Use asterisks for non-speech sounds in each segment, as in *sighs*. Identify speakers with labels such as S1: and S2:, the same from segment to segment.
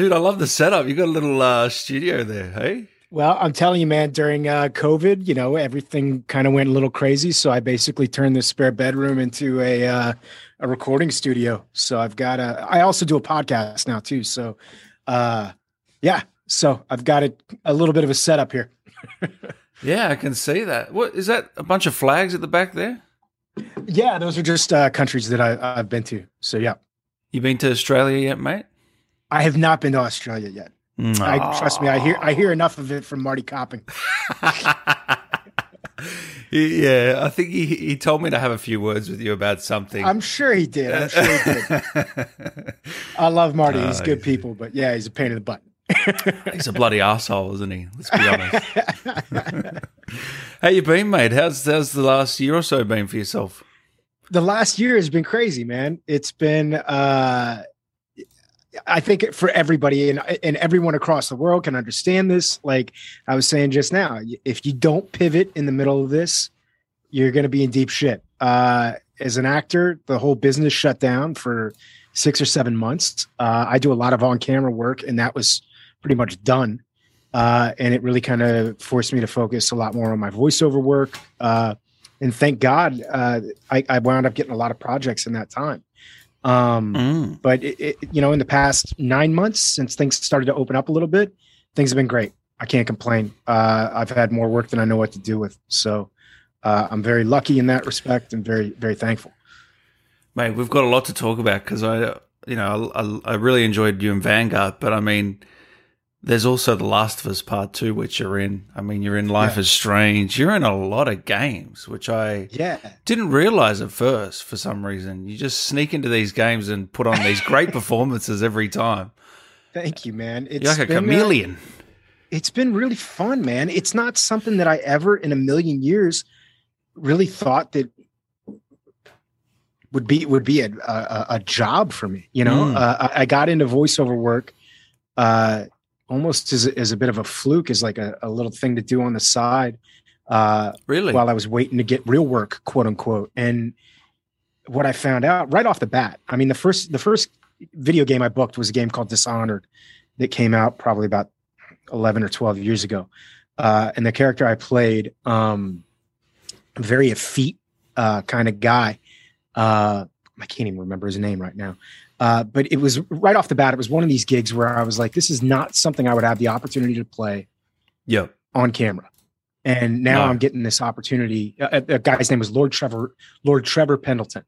S1: dude, I love the setup. You got a little uh, studio there, hey?
S2: Well, I'm telling you, man, during uh, COVID, you know, everything kind of went a little crazy. So I basically turned this spare bedroom into a uh, a recording studio. So I've got a. I also do a podcast now too. So, uh, yeah. So I've got a, a little bit of a setup here. *laughs*
S1: yeah, I can see that. What is that? A bunch of flags at the back there?
S2: Yeah, those are just uh, countries that I, I've been to. So yeah.
S1: You been to Australia yet, mate?
S2: I have not been to Australia yet. I trust me. I hear I hear enough of it from Marty Copping. *laughs*
S1: yeah, I think he, he told me to have a few words with you about something.
S2: I'm sure he did. I'm sure he did. *laughs* I love Marty. He's good people, but yeah, he's a pain in the butt. *laughs*
S1: he's a bloody asshole, isn't he? Let's be honest. How you been, mate? How's how's the last year or so been for yourself?
S2: The last year has been crazy, man. It's been uh I think for everybody and and everyone across the world can understand this. Like I was saying just now, if you don't pivot in the middle of this, you're going to be in deep shit. Uh, as an actor, the whole business shut down for six or seven months. Uh, I do a lot of on camera work, and that was pretty much done. Uh, and it really kind of forced me to focus a lot more on my voiceover work. Uh, and thank God, uh, I, I wound up getting a lot of projects in that time. Um, mm. But it, it, you know, in the past nine months since things started to open up a little bit, things have been great. I can't complain. Uh, I've had more work than I know what to do with, so uh, I'm very lucky in that respect and very very thankful.
S1: Mate, we've got a lot to talk about because I, you know, I, I really enjoyed you in Vanguard, but I mean, there's also The Last of Us Part Two, which you're in. I mean, you're in Life yeah. is Strange. You're in a lot of games, which I
S2: yeah
S1: didn't realize at first for some reason. You just sneak into these games and put on these great *laughs* performances every time.
S2: Thank you, man.
S1: It's you're like a chameleon.
S2: it's been really fun, man. It's not something that I ever in a million years really thought that would be would be a a, a job for me. You know, mm. uh, I, I got into voiceover work. Uh, almost as, as a bit of a fluke, as like a, a little thing to do on the side.
S1: Uh, really?
S2: While I was waiting to get real work, quote unquote. And what I found out right off the bat, I mean, the first the first video game I booked was a game called Dishonored that came out probably about eleven or twelve years ago. Uh, and the character I played, um, very effete uh, kind of guy. Uh, I can't even remember his name right now. Uh, but it was right off the bat. It was one of these gigs where I was like, "This is not something I would have the opportunity to play."
S1: Yep.
S2: On camera, and now no. I'm getting this opportunity. A, a, guy's name was Lord Trevor Lord Trevor Pendleton,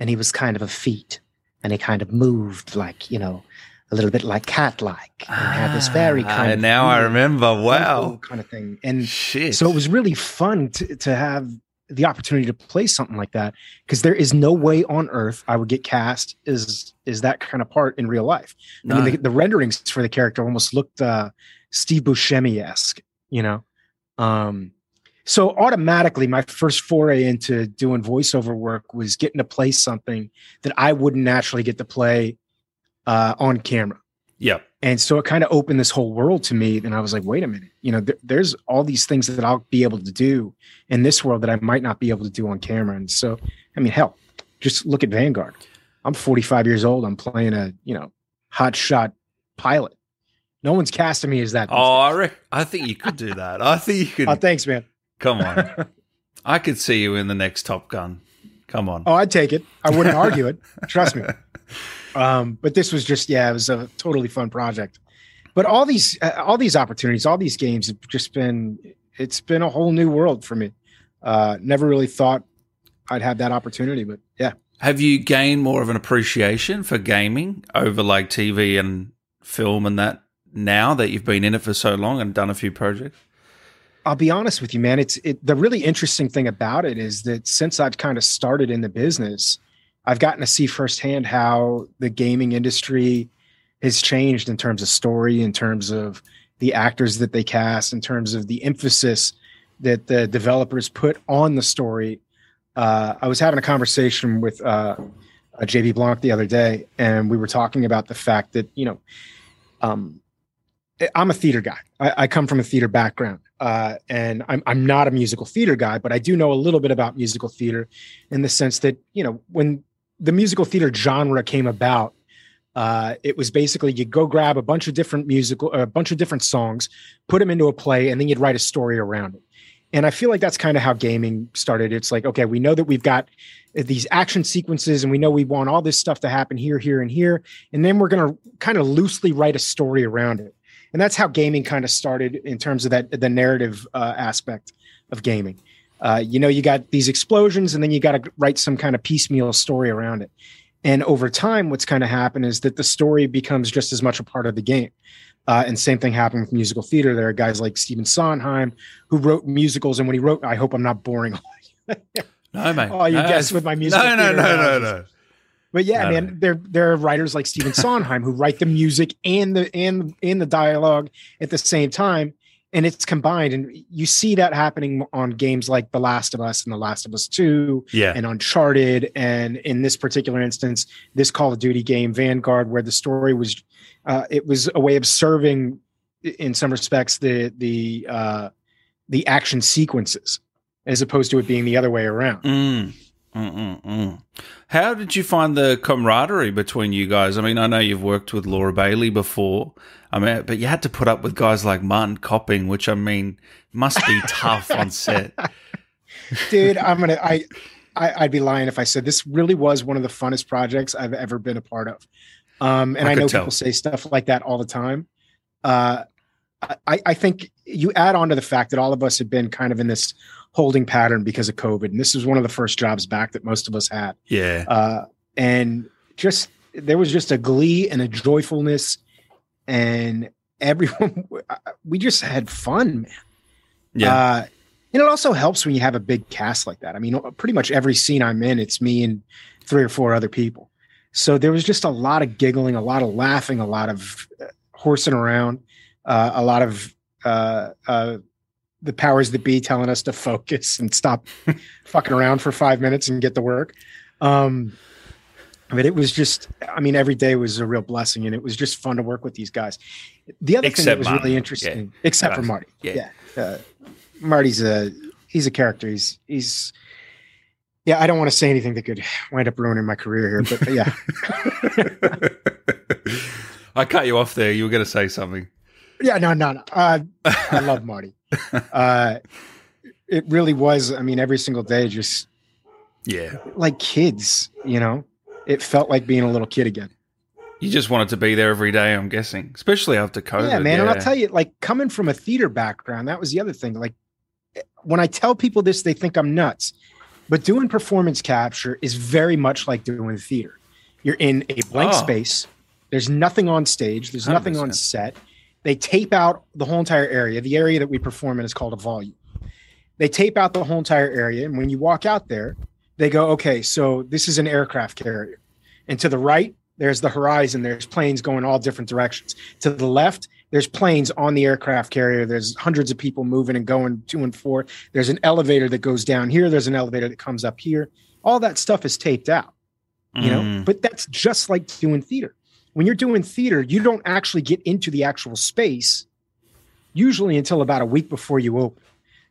S2: and he was kind of a feat, and he kind of moved like you know a little bit like cat-like and ah, had this very kind
S1: of now I remember wow
S2: kind of thing and
S1: Shit.
S2: so it was really fun to, to have the opportunity to play something like that because there is no way on earth I would get cast as is that kind of part in real life. No. I mean, the, the, renderings for the character almost looked uh, Steve Buscemi esque, you know. Um, so automatically, my first foray into doing voiceover work was getting to play something that I wouldn't naturally get to play uh, on camera.
S1: Yeah.
S2: And so it kind of opened this whole world to me. And I was like, wait a minute, you know, th- there's all these things that I'll be able to do in this world that I might not be able to do on camera. And so, I mean, hell, just look at Vanguard. I'm 45 years old. I'm playing a, you know, hot shot pilot. No one's casting me as that.
S1: Oh, I, re- I think you could do that. I think you could.
S2: oh, thanks, man.
S1: Come on. *laughs* I could see you in the next Top Gun. Come on.
S2: Oh, I'd take it. I wouldn't argue it. Trust me. *laughs* Um, but this was just yeah, it was a totally fun project. But all these uh, all these opportunities, all these games have just been it's been a whole new world for me. Uh, never really thought I'd have that opportunity, but yeah.
S1: Have you gained more of an appreciation for gaming over like TV and film and that now that you've been in it for so long and done a few projects?
S2: I'll be honest with you, man. It's it, the really interesting thing about it is that since I've kind of started in the business, I've gotten to see firsthand how the gaming industry has changed in terms of story, in terms of the actors that they cast, in terms of the emphasis that the developers put on the story. Uh, I was having a conversation with uh, JB Blanc the other day, and we were talking about the fact that you know, um, I'm a theater guy. I, I, come from a theater background, uh, and I'm I'm not a musical theater guy, but I do know a little bit about musical theater, in the sense that you know when the musical theater genre came about, Uh, it was basically you go grab a bunch of different musical, a bunch of different songs, put them into a play, and then you'd write a story around it. And I feel like that's kind of how gaming started. It's like, okay, we know that we've got these action sequences and we know we want all this stuff to happen here, here, and here. And then we're going to kind of loosely write a story around it. And that's how gaming kind of started in terms of that, the narrative uh, aspect of gaming. Uh, you know, you got these explosions and then you got to write some kind of piecemeal story around it. And over time, what's kind of happened is that the story becomes just as much a part of the game. Uh, and same thing happened with musical theater. There are guys like Stephen Sondheim who wrote musicals, and when he wrote, I hope I'm not boring. *laughs*
S1: no, mate.
S2: Oh, you
S1: no,
S2: guess with my musical.
S1: No, no, no, no, no.
S2: But yeah,
S1: No,
S2: man,
S1: no.
S2: there there are writers like Stephen *laughs* Sondheim who write the music and the and and the dialogue at the same time, and it's combined. And you see that happening on games like The Last of Us and The Last of Us Two
S1: Yeah.
S2: and Uncharted, and in this particular instance, this Call of Duty game, Vanguard, where the story was, uh, it was a way of serving, in some respects, the the uh, the action sequences, as opposed to it being the other way around.
S1: Mm. Mm, mm, mm. How did you find the camaraderie between you guys? I mean, I know you've worked with Laura Bailey before. I mean, but you had to put up with guys like Martin Copping, which I mean must be tough on set. *laughs*
S2: dude i'm gonna I, I i'd be lying if i said this really was one of the funnest projects i've ever been a part of um and
S1: I
S2: i, know
S1: tell.
S2: people say stuff like that all the time uh I, I think you add on to the fact that all of us had been kind of in this holding pattern because of COVID. And this was one of the first jobs back that most of us had.
S1: Yeah.
S2: Uh, and just there was just a glee and a joyfulness, and everyone *laughs* we just had fun, man.
S1: Yeah.
S2: Uh, and it also helps when you have a big cast like that. I mean, pretty much every scene I'm in, it's me and three or four other people. So there was just a lot of giggling, a lot of laughing, a lot of uh, horsing around, uh, a lot of uh, uh, the powers that be telling us to focus and stop *laughs* fucking around for five minutes and get to work. Um, but it was just, I mean, every day was a real blessing, and it was just fun to work with these guys. The other thing that was
S1: Marty,
S2: really
S1: yeah.
S2: interesting, except for Marty,
S1: Yeah.
S2: yeah, Uh, Marty's a he's a character. He's he's yeah. I don't want to say anything that could wind up ruining my career here, but yeah, *laughs*
S1: I cut you off there. You were going to say something.
S2: Yeah, no, no, no. Uh, I love *laughs* Marty. Uh, it really was. I mean, every single day, just
S1: Yeah.
S2: like kids. You know, it felt like being a little kid again.
S1: You just wanted to be there every day, I'm guessing, especially after COVID.
S2: yeah, man. And I'll tell you, like coming from a theater background, that was the other thing. Like when I tell people this, they think I'm nuts. But doing performance capture is very much like doing theater. You're in a blank
S1: Oh.
S2: space. There's nothing on stage. There's nothing on set. They tape out the whole entire area. The area that we perform in is called a volume. They tape out the whole entire area, and when you walk out there, they go, "Okay, so this is an aircraft carrier." And to the right, there's the horizon. There's planes going all different directions. To the left, there's planes on the aircraft carrier. There's hundreds of people moving and going to and for. There's an elevator that goes down here. There's an elevator that comes up here. All that stuff is taped out, you know.
S1: Mm.
S2: But that's just like doing theater. When you're doing theater, you don't actually get into the actual space usually until about a week before you open.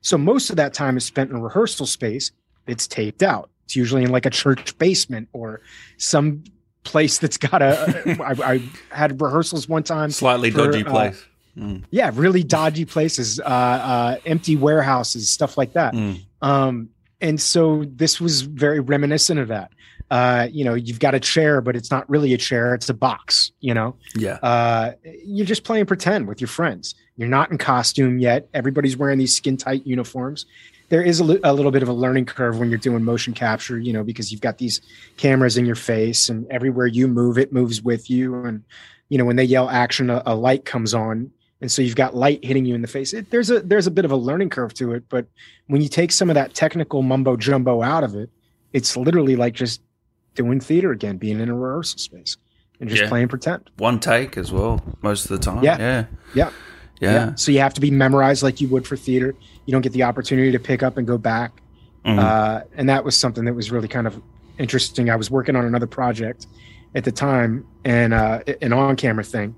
S2: So most of that time is spent in a rehearsal space that's taped out. It's usually in like a church basement or some place that's got a. *laughs* I, I had rehearsals one time
S1: Slightly
S2: for,
S1: dodgy
S2: uh,
S1: place. Mm.
S2: yeah, really dodgy places, uh, uh, empty warehouses, stuff like that.
S1: Mm.
S2: Um, and so this was very reminiscent of that. Uh, you know, you've got a chair, but it's not really a chair; it's a box. You know,
S1: Yeah.
S2: uh, you're just playing pretend with your friends. You're not in costume yet. Everybody's wearing these skin tight uniforms. There is a, li- a little bit of a learning curve when you're doing motion capture, you know, because you've got these cameras in your face and everywhere you move, it moves with you. And, you know, when they yell action, a, a light comes on. And so you've got light hitting you in the face. It, there's a there's a bit of a learning curve to it, but when you take some of that technical mumbo jumbo out of it, it's literally like just doing theater again, being in a rehearsal space and just
S1: Yeah.
S2: playing pretend.
S1: One take as well, most of the time.
S2: Yeah.
S1: Yeah.
S2: Yeah.
S1: Yeah.
S2: So you have to be memorized like you would for theater. You don't get the opportunity to pick up and go back.
S1: Mm.
S2: Uh, and that was something that was really kind of interesting. I was working on another project at the time and uh, an on camera thing.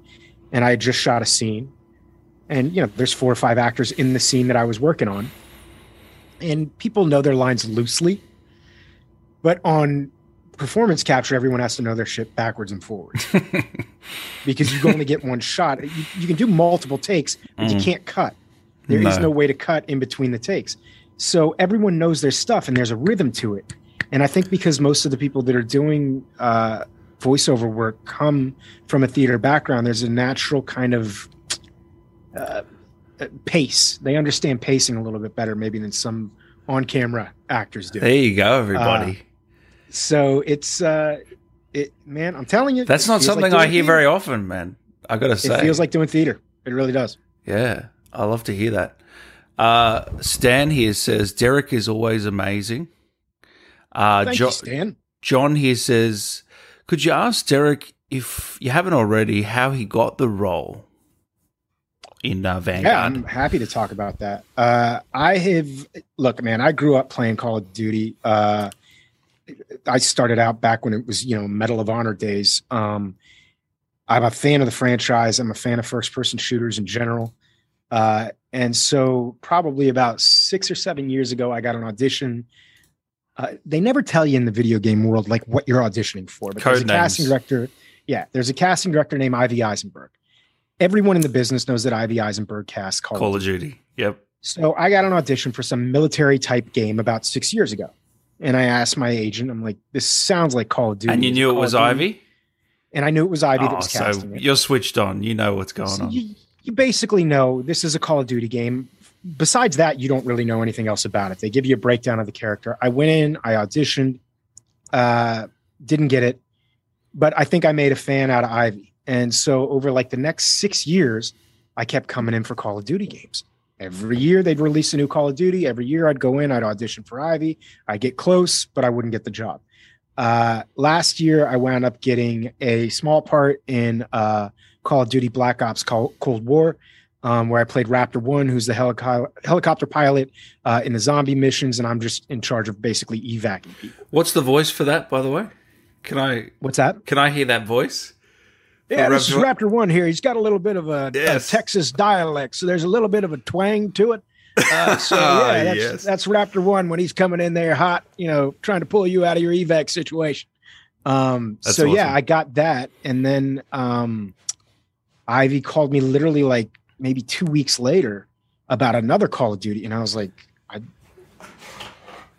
S2: And I had just shot a scene. And, you know, there's four or five actors in the scene that I was working on. And people know their lines loosely. But on performance capture, everyone has to know their shit backwards and forwards *laughs* because you only get one shot. You, you can do multiple takes, but you
S1: Mm.
S2: can't cut. There is
S1: No.
S2: no way to cut in between the takes. So everyone knows their stuff and there's a rhythm to it. And I think because most of the people that are doing uh, voiceover work come from a theater background, there's a natural kind of uh, uh, pace. They understand pacing a little bit better, maybe than some on-camera actors do.
S1: There you go, everybody.
S2: So it's uh, it man. I'm telling you,
S1: That's not
S2: feels like
S1: something I hear
S2: theater.
S1: very often, man. I gotta say,
S2: It feels like doing theater. It really does.
S1: yeah, I love to hear that. Uh, Stan here says Derek is always amazing. Uh,
S2: Thank
S1: Jo-
S2: you, Stan.
S1: John here says, could you ask Derek if you haven't already how he got the role in uh,
S2: Yeah,
S1: Vanguard?
S2: I'm happy to talk about that. Uh, I have look, man. I grew up playing Call of Duty. Uh, I started out back when it was you know Medal of Honor days. Um, I'm a fan of the franchise. I'm a fan of first-person shooters in general. Uh, and so, probably about six or seven years ago, I got an audition. Uh, they never tell you in the video game world like what you're auditioning for, but there's a
S1: Code
S2: casting director. Yeah, there's a casting director named Ivy Isenberg. Everyone in the business knows that Ivy Isenberg casts Call,
S1: Call
S2: of
S1: of Duty. Yep.
S2: so I got an audition for some military type game about six years ago. And I asked my agent, I'm like, this sounds like Call of Duty.
S1: And you knew it was? Ivy?
S2: And I knew it was Ivy that
S1: Oh,
S2: was
S1: so
S2: casting it.
S1: you're switched on. You know what's going
S2: So
S1: on.
S2: you, you basically know this is a Call of Duty game. Besides that, you don't really know anything else about it. They give you a breakdown of the character. I went in, I auditioned, uh, didn't get it, but I think I made a fan out of Ivy. And so over like the next six years, I kept coming in for Call of Duty games. Every year they'd release a new Call of Duty. Every year I'd go in, I'd audition for Ivy. I'd get close, but I wouldn't get the job. Uh, last year I wound up getting a small part in uh, Call of Duty Black Ops Cold War, um, where I played Raptor One, who's the helico- helicopter pilot uh, in the zombie missions, and I'm just in charge of basically people.
S1: What's the voice for that, by the way? Can I
S2: What's that?
S1: can I hear that voice?
S2: Yeah, this is
S1: Raptor-
S2: One here. He's got a little bit of a, a Texas dialect, so there's a little bit of a twang to it. Uh, *laughs* so
S1: Ah,
S2: yeah, that's,
S1: yes.
S2: that's Raptor One when he's coming in there hot, you know, trying to pull you out of your evac situation. Um,
S1: That's
S2: so yeah. I got that, and then um, Ivy called me literally like maybe two weeks later about another Call of Duty, and I was like, I,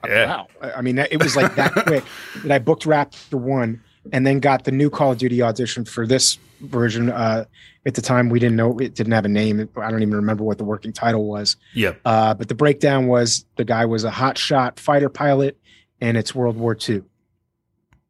S1: Yeah.
S2: wow. I I mean, it was like that *laughs* quick that I booked Raptor One, and then got the new Call of Duty audition for this version. Uh, at the time, we didn't know it didn't have a name. I don't even remember what the working title was.
S1: Yep.
S2: Uh, but the breakdown was the guy was a hotshot fighter pilot, and it's World War II.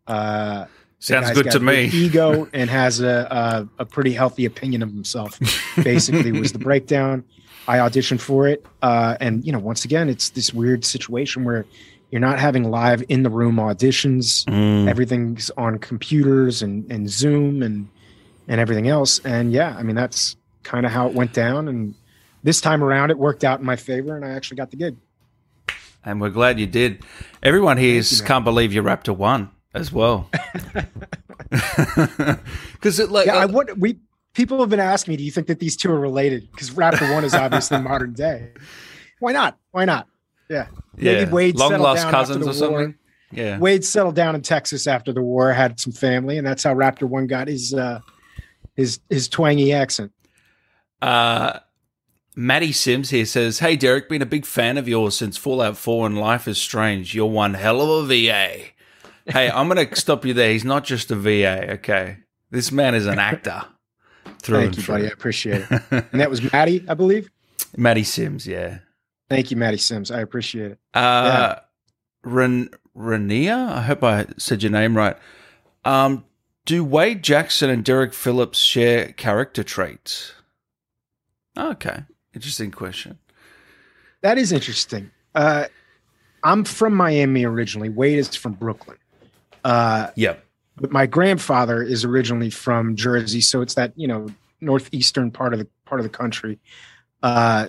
S2: Uh,
S1: Sounds good to me.
S2: Ego and has a, a a pretty healthy opinion of himself. *laughs* Basically, was the breakdown. I auditioned for it, uh, and you know, once again, it's this weird situation where you're not having live in the room auditions.
S1: Mm.
S2: Everything's on computers and and Zoom and and everything else. And yeah, I mean, that's kind of how it went down. And this time around, it worked out in my favor, and I actually got the gig.
S1: And we're glad you did. Everyone here can't believe you Raptor one as well. *laughs* *laughs* Because it like
S2: Yeah, I
S1: uh,
S2: would. We people have been asking me, do you think that these two are related? Because Raptor One is obviously *laughs* modern day. Why not? Why not? Yeah,
S1: yeah,
S2: maybe Wade
S1: long
S2: settled
S1: lost cousins or
S2: war.
S1: something. Yeah.
S2: Wade settled down in Texas after the war, had some family, and that's how Raptor One got his uh, his his twangy accent.
S1: Uh, Maddie Sims here says, "Hey Derek, been a big fan of yours since Fallout 4 and Life is Strange. You're one hell of a VA." Hey, I'm going *laughs* to stop you there. He's not just a VA, okay? This man is an actor. Through
S2: Thank you,
S1: through.
S2: buddy. I appreciate it. *laughs* And that was Maddie, I believe.
S1: Maddie Sims, yeah.
S2: Thank you, Maddie Sims. I appreciate it.
S1: Uh, Ren- Renia, I hope I said your name right. Um, do Wade Jackson and Derek Phillips share character traits? Okay, interesting question.
S2: That is interesting. Uh, I'm from Miami originally. Wade is from Brooklyn. Uh,
S1: Yep.
S2: but my grandfather is originally from Jersey, so it's that you know northeastern part of the part of the country. Uh,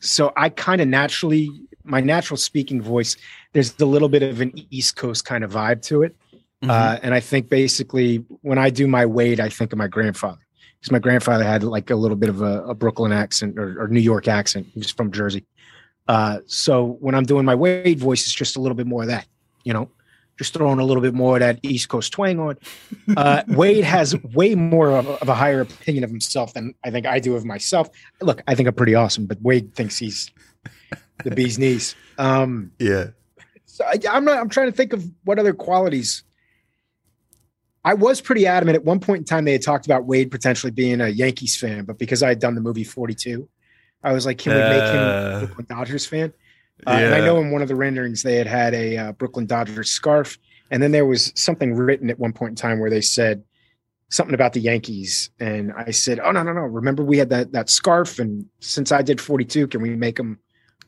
S2: so I kind of naturally, my natural speaking voice, there's a little bit of an East Coast kind of vibe to it,
S1: Mhm.
S2: uh, and I think basically when I do my Wade, I think of my grandfather because my grandfather had like a little bit of a, a Brooklyn accent or, or New York accent. He was from Jersey. Uh, so when I'm doing my Wade voice, it's just a little bit more of that, you know. Just throwing a little bit more of that East Coast twang on. Uh, *laughs* Wade has way more of a, of a, higher opinion of himself than I think I do of myself. Look, I think I'm pretty awesome, but Wade thinks he's the bee's *laughs* knees. Um,
S1: yeah.
S2: So I, I'm not. I'm trying to think of what other qualities. I was pretty adamant at one point in time. They had talked about Wade potentially being a Yankees fan, but because I had done the movie 42, I was like, can we make him a Dodgers fan? Uh, yeah. And I know in one of the renderings they had had a uh, Brooklyn Dodgers scarf, and then there was something written at one point in time where they said something about the Yankees, and I said, "Oh no, no, no! Remember we had that that scarf, and since I did 42, can we make him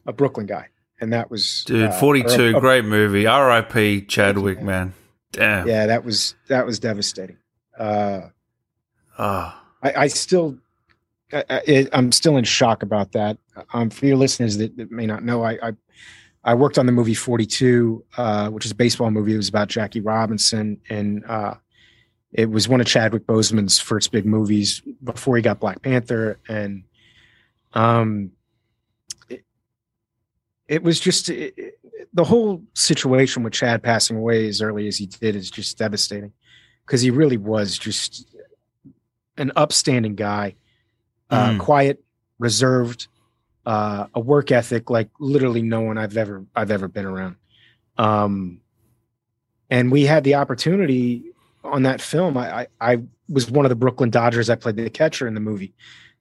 S2: a Brooklyn guy?" And that was
S1: dude, uh, 42, a, great movie. R.I.P. Chadwick, man. Damn.
S2: Yeah, that was that was devastating. Uh,
S1: oh.
S2: I, I still I, am still in shock about that. Um, for your listeners that, that may not know, I, I, I worked on the movie 42, uh, which is a baseball movie. It was about Jackie Robinson, and uh, it was one of Chadwick Boseman's first big movies before he got Black Panther, and um, it, it was just it, the whole situation with Chad passing away as early as he did is just devastating because he really was just an upstanding guy uh, mm. quiet, reserved, uh, a work ethic like literally no one I've ever I've ever been around. Um, and we had the opportunity on that film. I, I, I was one of the Brooklyn Dodgers. I played the catcher in the movie,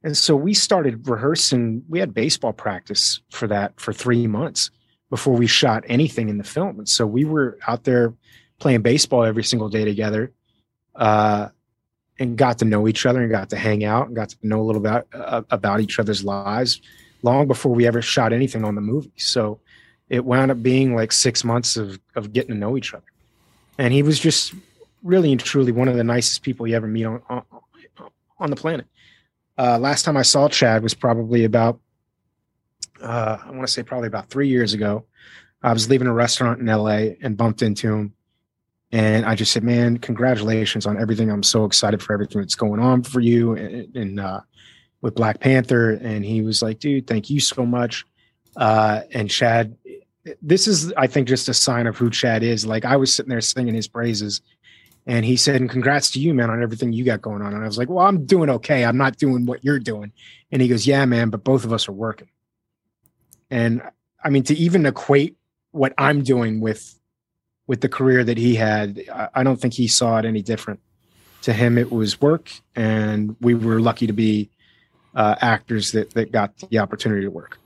S2: and so we started rehearsing. We had baseball practice for that for three months before we shot anything in the film. And so we were out there playing baseball every single day together. Uh, and got to know each other and got to hang out and got to know a little bit uh, about each other's lives long before we ever shot anything on the movie. So it wound up being like six months of, of getting to know each other. And he was just really and truly one of the nicest people you ever meet on, on, on the planet. Uh, last time I saw Chad was probably about, uh, I want to say probably about three years ago. I was leaving a restaurant in LA and bumped into him and I just said, man, congratulations on everything. I'm so excited for everything that's going on for you and, and uh, with Black Panther. And he was like, dude, thank you so much. Uh, and Chad, this is, I think, just a sign of who Chad is. Like I was sitting there singing his praises. And he said, and congrats to you, man, on everything you got going on. And I was like, well, I'm doing okay. I'm not doing what you're doing. And he goes, yeah, man, but both of us are working. And I mean, to even equate what I'm doing with with the career that he had, I don't think he saw it any different. To him, it was work, and we were lucky to be uh, actors that that got the opportunity to work.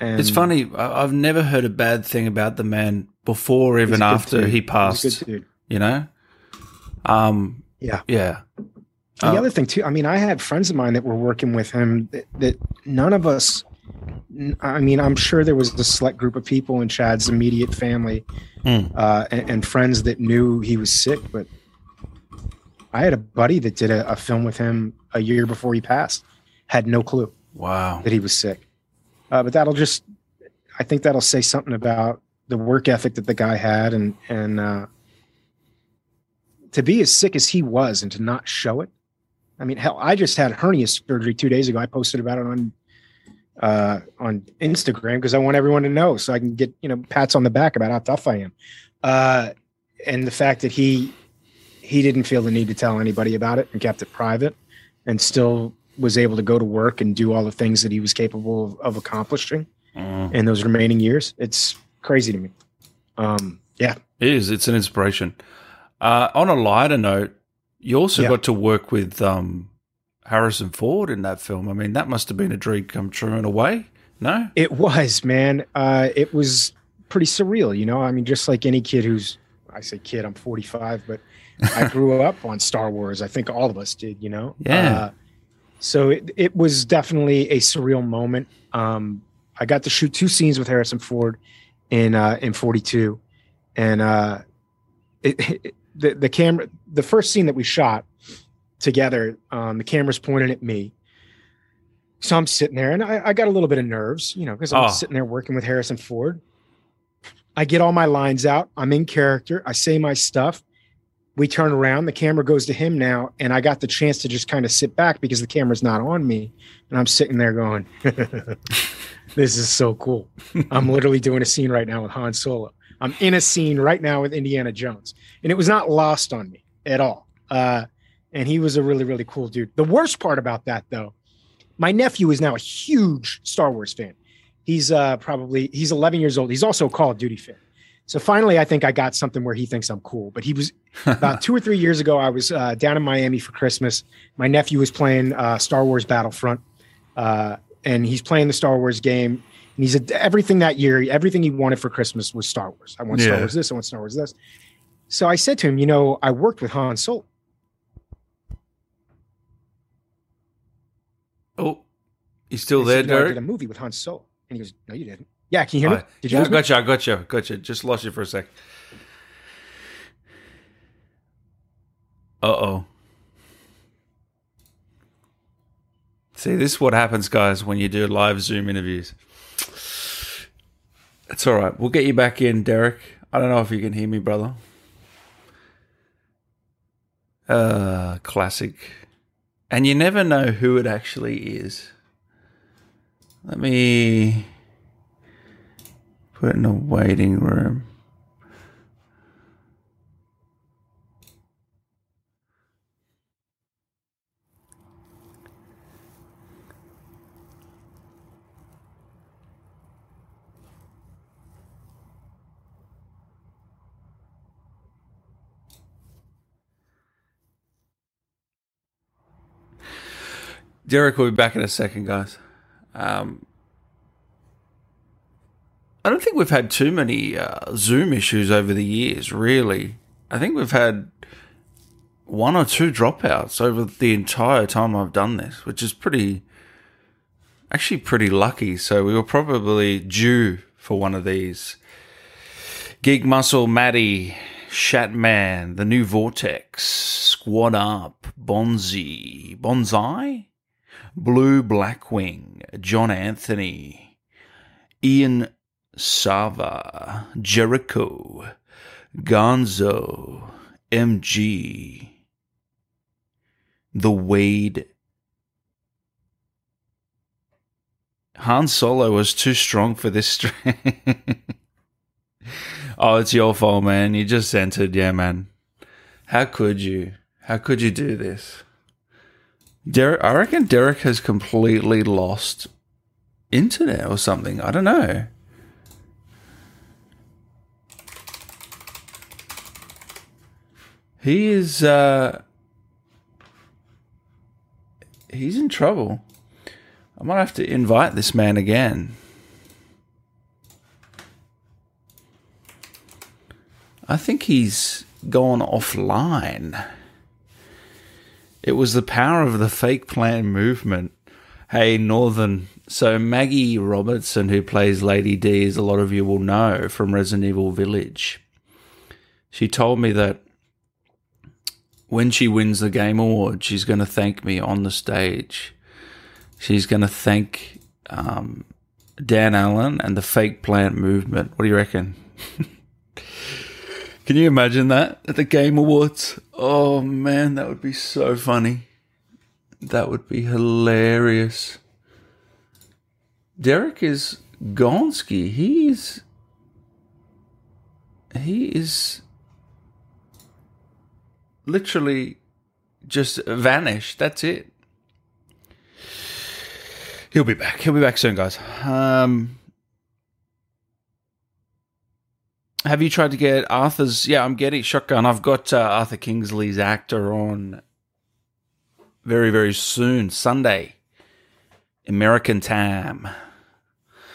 S1: And it's funny. I've never heard a bad thing about the man before, even after he passed. You know. Um.
S2: Yeah.
S1: Yeah.
S2: The um, other thing too. I mean, I had friends of mine that were working with him that, that none of us I mean, I'm sure there was a select group of people in Chad's immediate family mm. uh, and, and, friends that knew he was sick, but I had a buddy that did a, a, film with him a year before he passed, had no clue.
S1: Wow.
S2: That he was sick. Uh, but that'll just, I think that'll say something about the work ethic that the guy had and, and, uh, to be as sick as he was and to not show it. I mean, hell, I just had hernia surgery two days ago. I posted about it on uh, on Instagram because I want everyone to know so I can get you know pats on the back about how tough I am. Uh, and the fact that he he didn't feel the need to tell anybody about it and kept it private, and still was able to go to work and do all the things that he was capable of, of accomplishing mm. in those remaining years. It's crazy to me. Um, yeah,
S1: it is. It's an inspiration. Uh, on a lighter note, you also yeah. got to work with um, Harrison Ford in that film. I mean, that must have been a dream come true in a way. No,
S2: it was, man. Uh, it was pretty surreal, you know. I mean, just like any kid who's, I say kid, I'm 45, but I *laughs* grew up on Star Wars. I think all of us did, you know.
S1: Yeah. Uh,
S2: so it, it was definitely a surreal moment. Um, I got to shoot two scenes with Harrison Ford in uh, in 42, and uh, it, *laughs* it, the the camera, the first scene that we shot together. Um, the camera's pointed at me. So I'm sitting there and I, I got a little bit of nerves, you know, because I'm oh. sitting there working with Harrison Ford. I get all my lines out. I'm in character. I say my stuff. We turn around. The camera goes to him now. And I got the chance to just kind of sit back because the camera's not on me. And I'm sitting there going, *laughs* this is so cool. I'm *laughs* literally doing a scene right now with Han Solo. I'm in a scene right now with Indiana Jones, and it was not lost on me at all. Uh, and he was a really, really cool dude. The worst part about that, though, my nephew is now a huge Star Wars fan. He's uh, probably he's 11 years old. He's also a Call of Duty fan. So finally, I think I got something where he thinks I'm cool. But he was *laughs* about two or three years ago. I was uh, down in Miami for Christmas. My nephew was playing uh, Star Wars Battlefront, uh, and he's playing the Star Wars game. And he's a, everything that year. Everything he wanted for Christmas was Star Wars. I want Star Wars this. I want Star Wars this. So I said to him, you know, I worked with Han Solo.
S1: Oh, you still there,
S2: said, "You know, I
S1: Derek?
S2: did a movie with Han Solo. And he goes, no, you didn't. Yeah, can you hear me? Did you
S1: yeah, I
S2: me?
S1: got you. I got you. Got you. Just lost you for a sec. Uh oh. See, this is what happens, guys, when you do live Zoom interviews. It's all right. We'll get you back in, Derek. I don't know if you can hear me, brother. Uh, classic. And you never know who it actually is. Let me put it in a waiting room. Derek will be back in a second, guys. Um, I don't think we've had too many uh, Zoom issues over the years, really. I think we've had one or two dropouts over the entire time I've done this, which is pretty, actually pretty lucky. So we were probably due for one of these. Geek Muscle, Maddie, Shatman, The New Vortex, Squad Up, Bonzi, Bonsai, Blue Blackwing, John Anthony, Ian Sava, Jericho, Gonzo, MG, The Wade. Han Solo was too strong for this *laughs* oh, it's your fault, man. You just entered, yeah, man. How could you? How could you do this? Derek, I reckon Derek has completely lost internet or something. I don't know. He is uh he's in trouble. I might have to invite this man again. I think he's gone offline. It was the power of the fake plan movement. Hey, Northern. So, Maggie Robertson, who plays Lady D, as a lot of you will know from Resident Evil Village, she told me that when she wins the Game Award, she's going to thank me on the stage. She's going to thank um, Dan Allen and the fake plant movement. What do you reckon? *laughs* Can you imagine that at the Game Awards? Oh man, that would be so funny. That would be hilarious. Derek is Gonski. He's he is literally just vanished. That's it. He'll be back. He'll be back soon, guys. Um, have you tried to get Arthur's? Yeah, I'm getting shotgun. I've got uh, Arthur Kingsley's actor on very, very soon. Sunday, American time.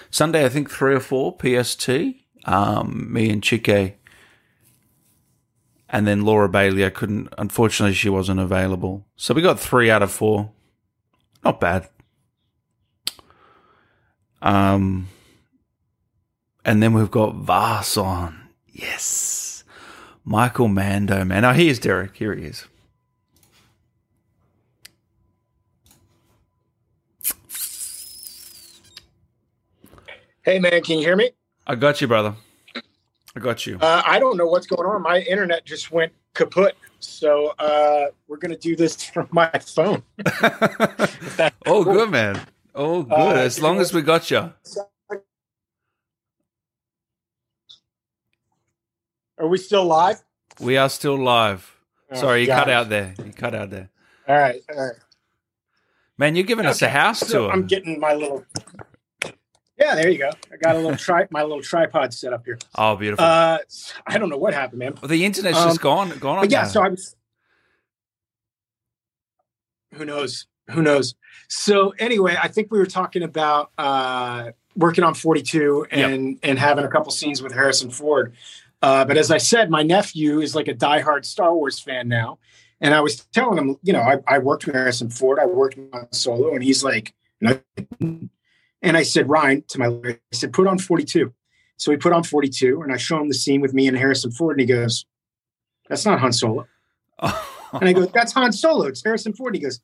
S1: Sunday, I think three or four PST. Um, me and Chike, and then Laura Bailey. I couldn't. Unfortunately, she wasn't available. So we got three out of four. Not bad. Um, and then we've got Vaas on. Yes. Michael Mando, man. Oh, here's Derek. Here he is.
S2: Hey, man, can you hear me?
S1: I got you, brother. I got you.
S2: Uh, I don't know what's going on. My internet just went kaput. So uh, we're going to do this *laughs* from my phone. *laughs*
S1: Oh,
S2: cool.
S1: good, man. Oh, good.
S2: Uh,
S1: as long as we got you.
S2: Are we still live?
S1: We are still live.
S2: Oh,
S1: Sorry, you
S2: God.
S1: cut out there. You cut out there.
S2: All right. All right.
S1: Man, you're giving us a house
S2: So
S1: tour.
S2: I'm getting my little. Yeah, there you go. I got a little tri- my little tripod set up here.
S1: oh, beautiful.
S2: Uh, I don't know what happened, man.
S1: well, the internet's
S2: um,
S1: just gone. Gone on.
S2: But yeah,
S1: now.
S2: so I was. Who knows? Who knows? So anyway, I think we were talking about uh, working on 42 and and having a couple scenes with Harrison Ford. Uh, but as I said, my nephew is like a diehard Star Wars fan now, and I was telling him, you know, I, I worked with Harrison Ford, I worked on Solo, and he's like, no. And I said, Ryan, to my, I said, put on 42. So he put on 42, and I show him the scene with me and Harrison Ford, and he goes, "That's not Han Solo." And I go, *laughs* "That's Han Solo. It's Harrison Ford." He goes,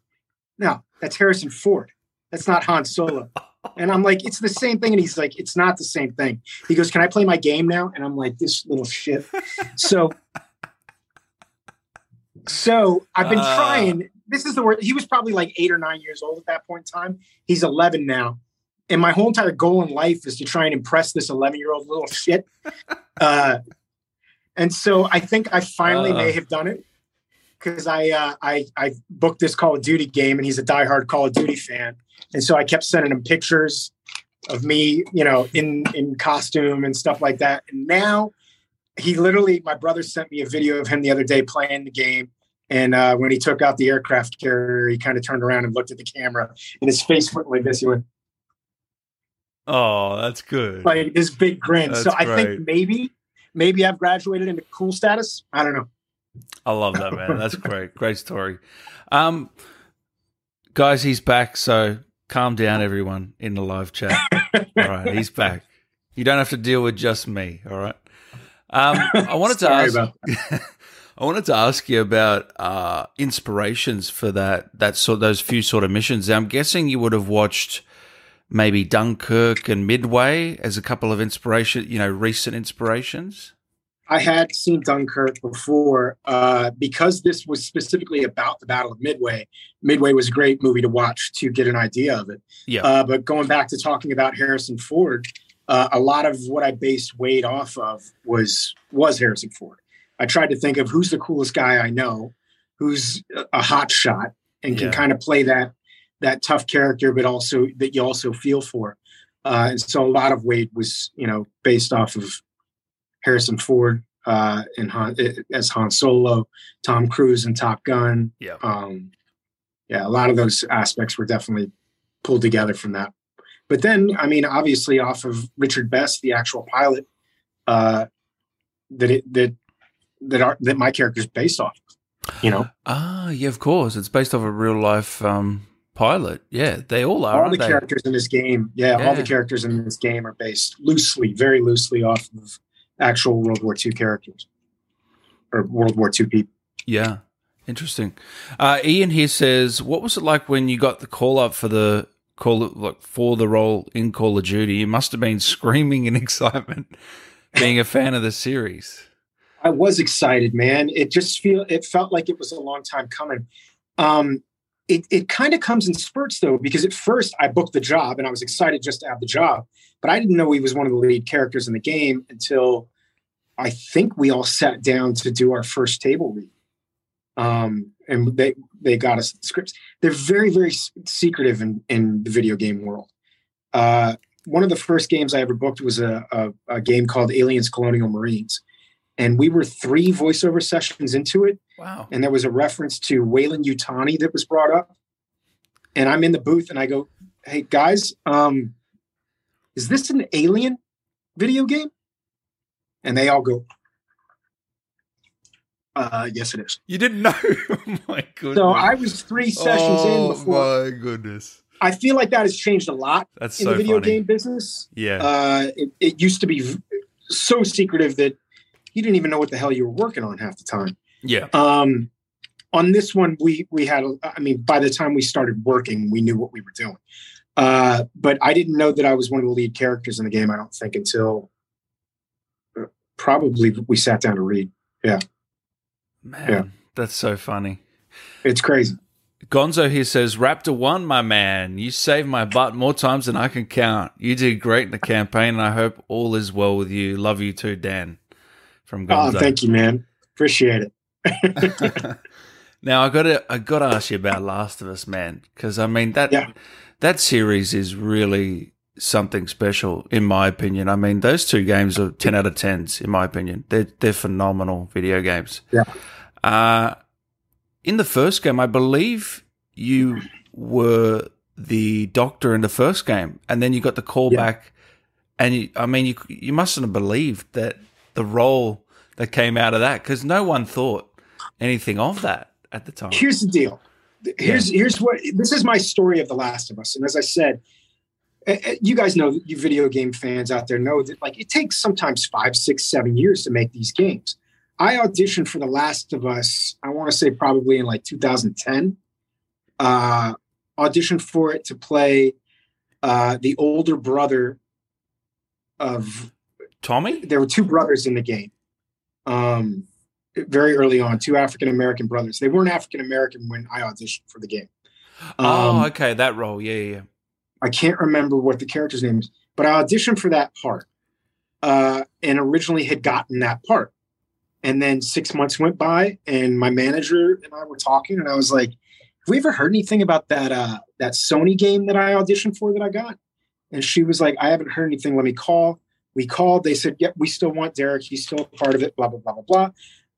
S2: "No, that's Harrison Ford. That's not Han Solo." And I'm like, "It's the same thing." And he's like, "It's not the same thing." He goes, "Can I play my game now?" And I'm like, "This little shit." So, so I've been
S1: Uh.
S2: trying. This is the word. He was probably like eight or nine years old at that point in time. He's 11 now. And my whole entire goal in life is to try and impress this 11 year old little shit. Uh, and so I think I finally
S1: Uh.
S2: may have done it because I, uh, I I booked this Call of Duty game and he's a diehard Call of Duty fan, and so I kept sending him pictures of me, you know, in in costume and stuff like that. And now he literally, my brother sent me a video of him the other day playing the game. And uh, when he took out the aircraft carrier, he kind of turned around and looked at the camera, and his face went like this. He went
S1: oh, that's good.
S2: like this big grin. so I
S1: great.
S2: think maybe, maybe I've graduated into cool status. I don't know.
S1: I love that, man. That's great. Great story. Um, guys, he's back. So calm down, everyone in the live chat. *laughs* All right, he's back. You don't have to deal with just me. All right. Um, I *laughs* wanted to ask. *laughs* I wanted to ask you about uh, inspirations for that that sort those few sort of missions. I'm guessing you would have watched maybe Dunkirk and Midway as a couple of inspiration, you know, recent inspirations.
S2: I had seen Dunkirk before uh, because this was specifically about the Battle of Midway. Midway was a great movie to watch to get an idea of it.
S1: Yeah.
S2: Uh, but going back to talking about Harrison Ford, uh, a lot of what I based Wade off of was was Harrison Ford. I tried to think of who's the coolest guy I know, who's a- hot shot and can
S1: Yeah.
S2: kind of play that that tough character, but also that you also feel for. Uh, and so a lot of Wade was, you know, based off of Harrison Ford uh, and Han, as Han Solo, Tom Cruise and Top Gun.
S1: Yeah.
S2: Um, yeah, a lot of those aspects were definitely pulled together from that. But then, I mean, obviously, off of Richard Best, the actual pilot, uh, that it that that are that my character's based off. You know,
S1: Ah, yeah, of course. It's based off a real life um, pilot. Yeah, they all are.
S2: all the
S1: they?
S2: characters in this game, yeah, all the characters in this game are based loosely, very loosely off of actual World War II characters or World War II people.
S1: Yeah, interesting. Uh, Ian here says, "What was it like when you got the call up for the call like for the role in Call of Duty? You must have been *laughs* screaming in excitement, being a fan of the series."
S2: I was excited, man. It just feel it felt like it was a long time coming. Um, it it kind of comes in spurts though, because at first I booked the job and I was excited just to have the job, but I didn't know he was one of the lead characters in the game until I think we all sat down to do our first table read. Um, and they they got us scripts. They're very very secretive in in the video game world. Uh, one of the first games I ever booked was a, a, a game called Aliens Colonial Marines and we were three voiceover sessions into it
S1: Wow.
S2: and there was a reference to Weyland Yutani that was brought up and i'm in the booth and i go hey guys um is this an alien video game and they all go uh yes it is
S1: You didn't know? *laughs* oh my goodness.
S2: so i was three sessions in
S1: oh
S2: before
S1: my goodness.
S2: i feel like that has changed a lot
S1: That's
S2: in
S1: so
S2: the video
S1: funny.
S2: game business
S1: Yeah.
S2: uh it, it used to be v- so secretive that you didn't even know what the hell you were working on half the time
S1: yeah.
S2: Um, on this one, we we had. I mean, by the time we started working, we knew what we were doing. Uh, but I didn't know that I was one of the lead characters in the game. I don't think until uh, probably we sat down to read. Yeah.
S1: Man,
S2: yeah.
S1: that's so funny.
S2: It's crazy.
S1: Gonzo here says, Raptor one, my man. You saved my butt more times than I can count. You did great in the campaign, and I hope all is well with you. Love you too, Dan. from
S2: Oh,
S1: Gonzo.
S2: thank you, man. Appreciate it. *laughs*
S1: now I got to I got to ask you about Last of Us, man, because I mean that
S2: Yeah.
S1: that series is really something special, in my opinion. I mean, those two games are ten out of tens, in my opinion. They're they're phenomenal video games.
S2: Yeah.
S1: Uh, in the first game, I believe you were the doctor in the first game, and then you got the call
S2: Yeah.
S1: back, and you, I mean, you you mustn't have believed that the role that came out of that because no one thought anything of that at the time.
S2: Here's the deal. Here's here's what this is my story of The Last of Us, and as I said, you guys know you video game fans out there know that like it takes sometimes five, six, seven years to make these games. I auditioned for The Last of Us. I want to say probably in like 2010. Uh, auditioned for it to play uh, the older brother of
S1: Tommy,
S2: there were two brothers in the game um very early on two african american brothers. They weren't african american when i auditioned for the game.
S1: Oh,
S2: Um,
S1: okay, that role, yeah, yeah. yeah.
S2: i can't remember what the character's name is but i auditioned for that part uh and originally had gotten that part. And then six months went by and my manager and i were talking and i was like have we ever heard anything about that uh that sony game that i auditioned for that i got? And she was like i haven't heard anything. Let me call. We called. They said yep we still want derek. He's still a part of it blah blah blah blah blah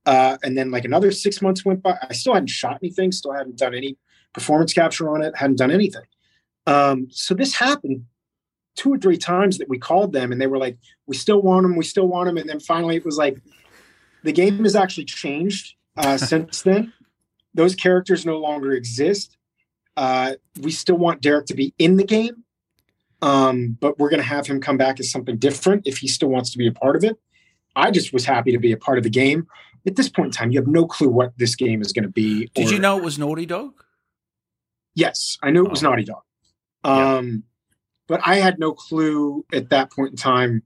S2: uh, and then like another six months went by i still hadn't shot anything still hadn't done any performance capture on it hadn't done anything um, so this happened two or three times that we called them and they were like we still want him we still want him and then finally it was like the game has actually changed uh, *laughs* since then those characters no longer exist uh, we still want derek to be in the game um, but we're going to have him come back as something different if he still wants to be a part of it. I just was happy to be a part of the game. At this point in time, you have no clue what this game is going to be.
S1: Did
S2: or-
S1: you know it was Naughty Dog?
S2: Yes, I knew it was
S1: Oh.
S2: Naughty Dog.
S1: Yeah.
S2: Um, but I had no clue at that point in time.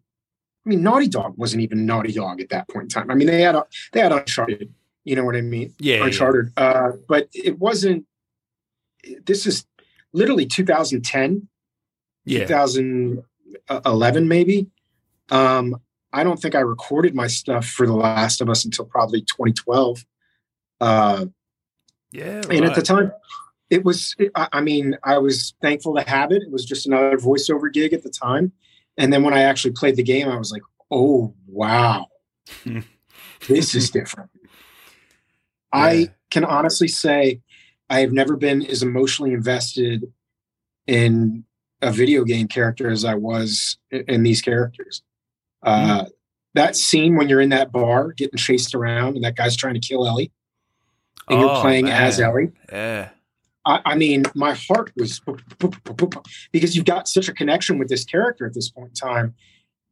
S2: I mean, Naughty Dog wasn't even Naughty Dog at that point in time. I mean, they had they had Uncharted. You know what I mean?
S1: Yeah, yeah.
S2: Uncharted. Uh, but it wasn't. This is literally 2010.
S1: Yeah.
S2: 2011 maybe um i don't think i recorded my stuff for the last of us until probably 2012 uh
S1: Yeah.
S2: and at the time it was I, I mean i was thankful to have it it was just another voiceover gig at the time and then when i actually played the game i was like oh wow *laughs* this is different
S1: Yeah.
S2: i can honestly say i have never been as emotionally invested in a video game character as I was in these characters. Uh, That scene when you're in that bar getting chased around and that guy's trying to kill Ellie, and you're
S1: Oh,
S2: playing as. Ellie.
S1: Yeah.
S2: I, I mean, my heart was because you've got such a connection with this character at this point in time.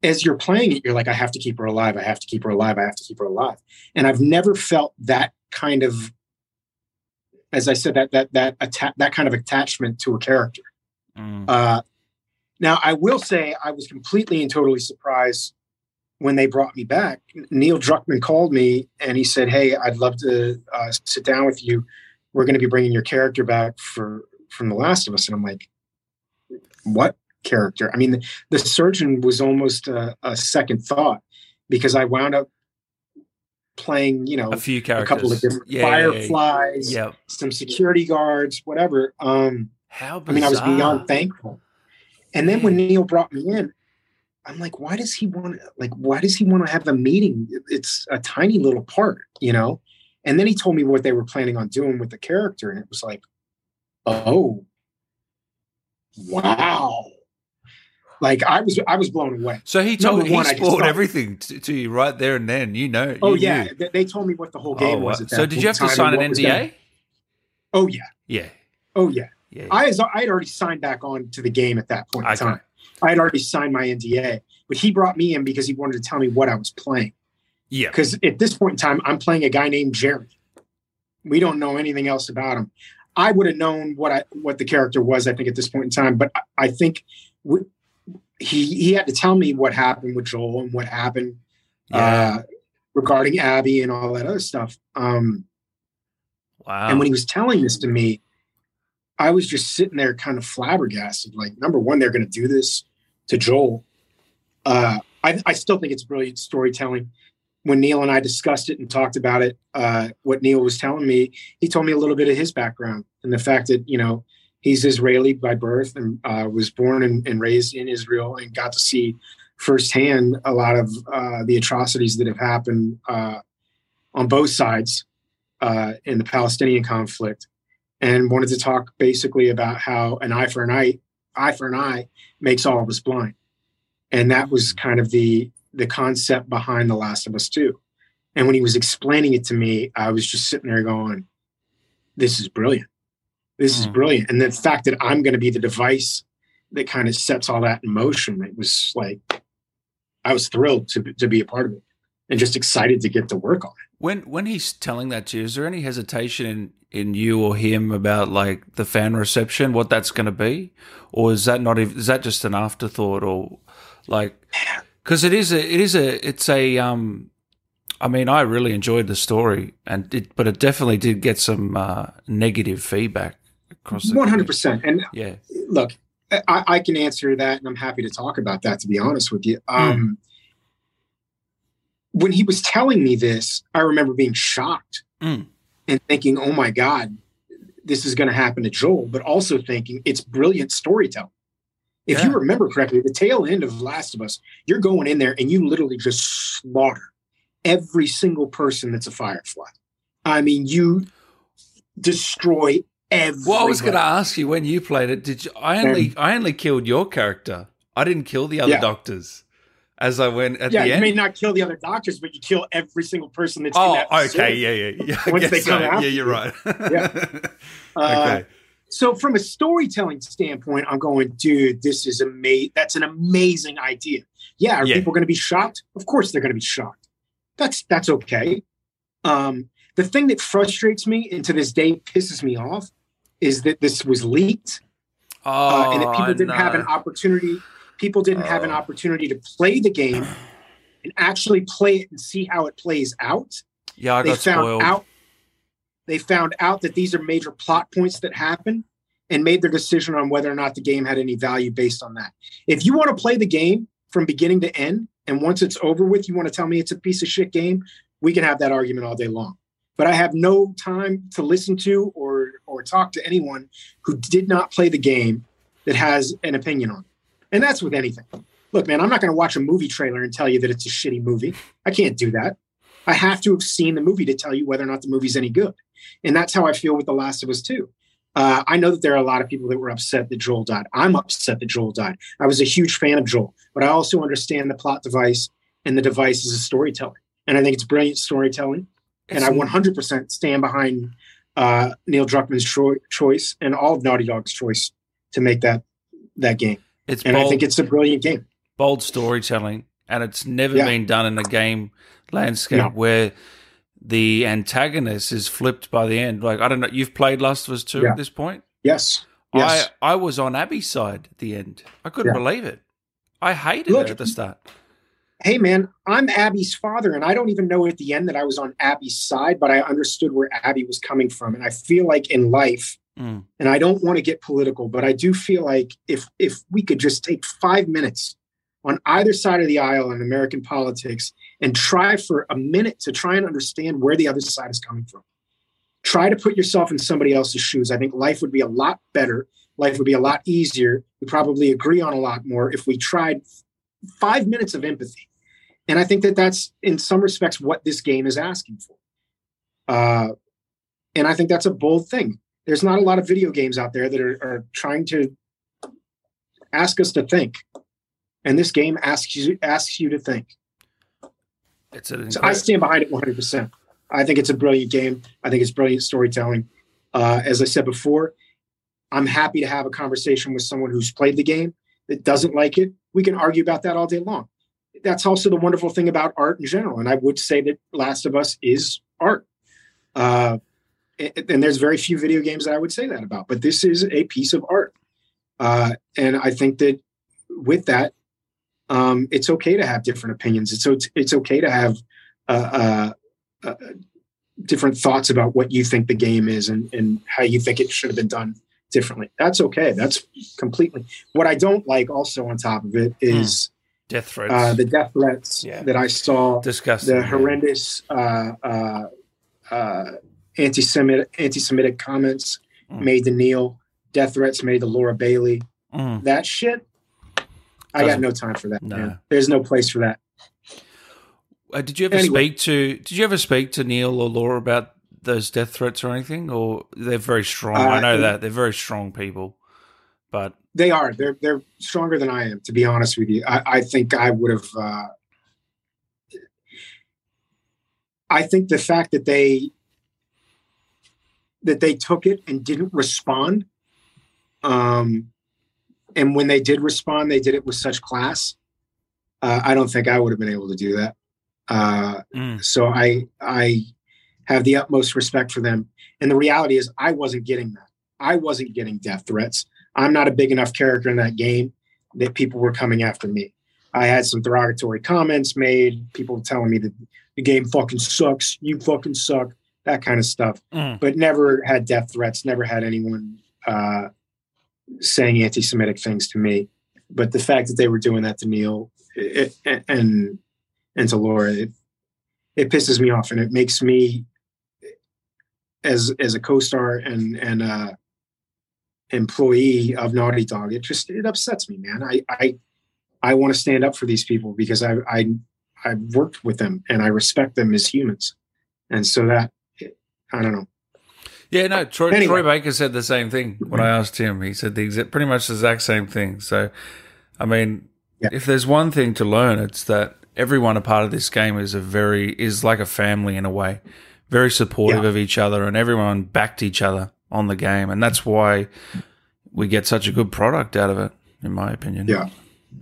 S2: As you're playing it, you're like, I have to keep her alive. I have to keep her alive. I have to keep her alive. And I've never felt that kind of, as I said, that that that atta- that kind of attachment to a character.
S1: Mm.
S2: Uh, now, I will say I was completely and totally surprised when they brought me back. Neil Druckmann called me and he said, "Hey, I'd love to uh, sit down with you. We're going to be bringing your character back for from The Last of Us." And I'm like, "What character?" I mean, the, the surgeon was almost a, a second thought because I wound up playing, you know,
S1: a few characters, a
S2: couple of different
S1: Yeah, yeah, yeah.
S2: fireflies,
S1: Yep.
S2: some security guards, whatever. Um,
S1: How
S2: I mean, I was beyond thankful. And then when Neil brought me in, I'm like, why does he want like why does he want to have a meeting? It's a tiny little part, you know? And then he told me what they were planning on doing with the character, and it was like, oh, wow. Like I was I was blown away.
S1: So he told
S2: Number
S1: he spoiled everything to, to you right there and then. You know.
S2: Oh
S1: you
S2: yeah,
S1: knew.
S2: they, told me what the whole
S1: Oh,
S2: game
S1: wow.
S2: was.
S1: So did you have to sign an
S2: and what was
S1: NDA?
S2: Oh yeah,
S1: Yeah.
S2: oh yeah.
S1: Yeah.
S2: I was I had already signed back on to the game at that point in time. I had already signed my NDA, but he brought me in because he wanted to tell me what I was playing.
S1: yeah.
S2: Because at this point in time, I'm playing a guy named Jerry. We don't know anything else about him. I would have known what I what the character was. I think at this point in time, but I, I think w- he he had to tell me what happened with Joel and what happened
S1: Yeah.
S2: uh, regarding Abby and all that other stuff. Um,
S1: wow.
S2: and when he was telling this to me, I was just sitting there kind of flabbergasted. Like, number one, they're going to do this to Joel. Uh, I, I still think it's brilliant storytelling. when Neil and I discussed it and talked about it, uh, what Neil was telling me, he told me a little bit of his background and the fact that you know he's Israeli by birth and uh, was born and, and, raised in Israel and got to see firsthand a lot of uh, the atrocities that have happened uh, on both sides uh, in the Palestinian conflict, and wanted to talk basically about how an eye for an eye, eye for an eye, makes all of us blind, and that was kind of the the concept behind The Last of Us Two. And when he was explaining it to me, I was just sitting there going, "This is brilliant." This is hmm. brilliant. And the fact that I'm going to be the device that kind of sets all that in motion, it was like, I was thrilled to, to be a part of it and just excited to get to work on it.
S1: When when he's telling that to you, is there any hesitation in, in you or him about like the fan reception, what that's going to be, or is that not? Is that just an afterthought, or like because it is a it is a it's a um I mean, I really enjoyed the story, and it, but it definitely did get some uh, negative feedback across.
S2: One hundred percent. And yeah, look, I, I, can answer that, and I'm happy to talk about that. To be honest with you, hmm. um, mm. when he was telling me this, I remember being shocked mm. And thinking, "Oh my god, this is going to happen to Joel," but also thinking it's brilliant storytelling. If yeah. you remember correctly, the tail end of Last of Us, you're going in there and you literally just slaughter every single person that's a Firefly. I mean, you destroy every.
S1: Well, I was going to ask you when you played it. Did you? I only um, I only killed your character. I didn't kill the other yeah. doctors. As I went at
S2: yeah,
S1: the end,
S2: you may not kill the other doctors, but you kill every single person that's.
S1: Oh, okay, yeah, yeah, yeah. Once they come so. out, yeah, you're right.
S2: yeah. *laughs* Uh, okay. So, from a storytelling standpoint, I'm going, dude, this is amazing. That's an amazing idea. Yeah, are yeah. people going to be shocked? Of course, they're going to be shocked. That's that's okay. Um, the thing that frustrates me and to this day pisses me off is that this was leaked
S1: oh, uh,
S2: and that people didn't have an opportunity. People didn't have an oh. opportunity to play the game and actually play it and see how it plays out.
S1: Yeah, I
S2: they
S1: found
S2: spoiled. out. They found out that these are major plot points that happen and made their decision on whether or not the game had any value based on that. If you want to play the game from beginning to end, and once it's over with, you want to tell me it's a piece of shit game, we can have that argument all day long. But I have no time to listen to or or talk to anyone who did not play the game that has an opinion on it. And that's with anything. Look, man, I'm not going to watch a movie trailer and tell you that it's a shitty movie. I can't do that. I have to have seen the movie to tell you whether or not the movie's any good. And that's how I feel with The Last of Us 2. Uh, I know that there are a lot of people that were upset that Joel died. I'm upset that Joel died. I was a huge fan of Joel, but I also understand the plot device and the device is a storytelling. And I think it's brilliant storytelling. And I 100% stand behind uh, Neil Druckmann's cho- choice and all of Naughty Dog's choice to make that that game. It's and bold, I think it's a brilliant game.
S1: Bold storytelling, and it's never yeah. been done in a game landscape no. where the antagonist is flipped by the end. Like I don't know, you've played Last of Us two yeah. at this point.
S2: Yes.
S1: Yes. I I was on Abby's side at the end. I couldn't yeah. believe it. I hated Look, it at the start.
S2: Hey man, I'm Abby's father, and I don't even know at the end that I was on Abby's side, but I understood where Abby was coming from. And I feel like in life, mm. and I don't want to get political, but I do feel like if if we could just take five minutes on either side of the aisle in American politics and try for a minute to try and understand where the other side is coming from. Try to put yourself in somebody else's shoes. I think life would be a lot better. Life would be a lot easier. We probably agree on a lot more if we tried five minutes of empathy. And I think that that's, in some respects, what this game is asking for. Uh, and I think that's a bold thing. There's not a lot of video games out there that are, are trying to ask us to think and this game asks you asks you to think.
S1: It's an
S2: so I stand behind it 100. percent I think it's a brilliant game. I think it's brilliant storytelling. Uh, as I said before, I'm happy to have a conversation with someone who's played the game that doesn't like it. We can argue about that all day long. That's also the wonderful thing about art in general. And I would say that Last of Us is art. Uh, and there's very few video games that I would say that about, but this is a piece of art. Uh, and I think that with that, um, it's okay to have different opinions. It's it's, it's okay to have uh, uh, uh, different thoughts about what you think the game is and, and how you think it should have been done differently. That's okay. That's completely what I don't like. Also, on top of it is
S1: Death threats.
S2: Uh, the death threats
S1: Yeah.
S2: that I saw,
S1: Disgusting.
S2: the horrendous uh, uh, uh, anti-Semitic anti-Semitic comments
S1: Mm.
S2: made to Neil, death threats made to Laura Bailey.
S1: Mm.
S2: That shit, I got no time for that.
S1: No.
S2: There's no place for that.
S1: Uh, did you ever
S2: Anyway.
S1: speak to? Did you ever speak to Neil or Laura about those death threats or anything? Or they're very strong. I
S2: Uh,
S1: know that they're very strong people, but
S2: They are. They're they're stronger than I am. To be honest with you, I, I think I would have. Uh, I think the fact that they that they took it and didn't respond, um, and when they did respond, they did it with such class. Uh, I don't think I would have been able to do that. Uh,
S1: mm,
S2: so I I have the utmost respect for them. And the reality is I wasn't getting that. I wasn't getting death threats. I'm not a big enough character in that game that people were coming after me. I had some derogatory comments made, people telling me that the game fucking sucks, you fucking suck, that kind of stuff.
S1: mm,
S2: But never had death threats, never had anyone uh, saying anti-Semitic things to me. But the fact that they were doing that to Neil it, it- and and to Laura, it, it pisses me off, and it makes me, as as a co-star and and uh, employee of Naughty Dog, it just it upsets me, man. I I I want to stand up for these people because I I I've worked with them and I respect them as humans, and so that I don't know.
S1: yeah, no. Troy,
S2: Anyway.
S1: Troy Baker said the same thing when I asked him. He said the exact, pretty much the exact same thing. So, I mean,
S2: Yeah.
S1: if there's one thing to learn, it's that everyone a part of this game is a very is like a family in a way, very supportive
S2: Yeah.
S1: of each other, and everyone backed each other on the game, and that's why we get such a good product out of it, in my opinion.
S2: Yeah.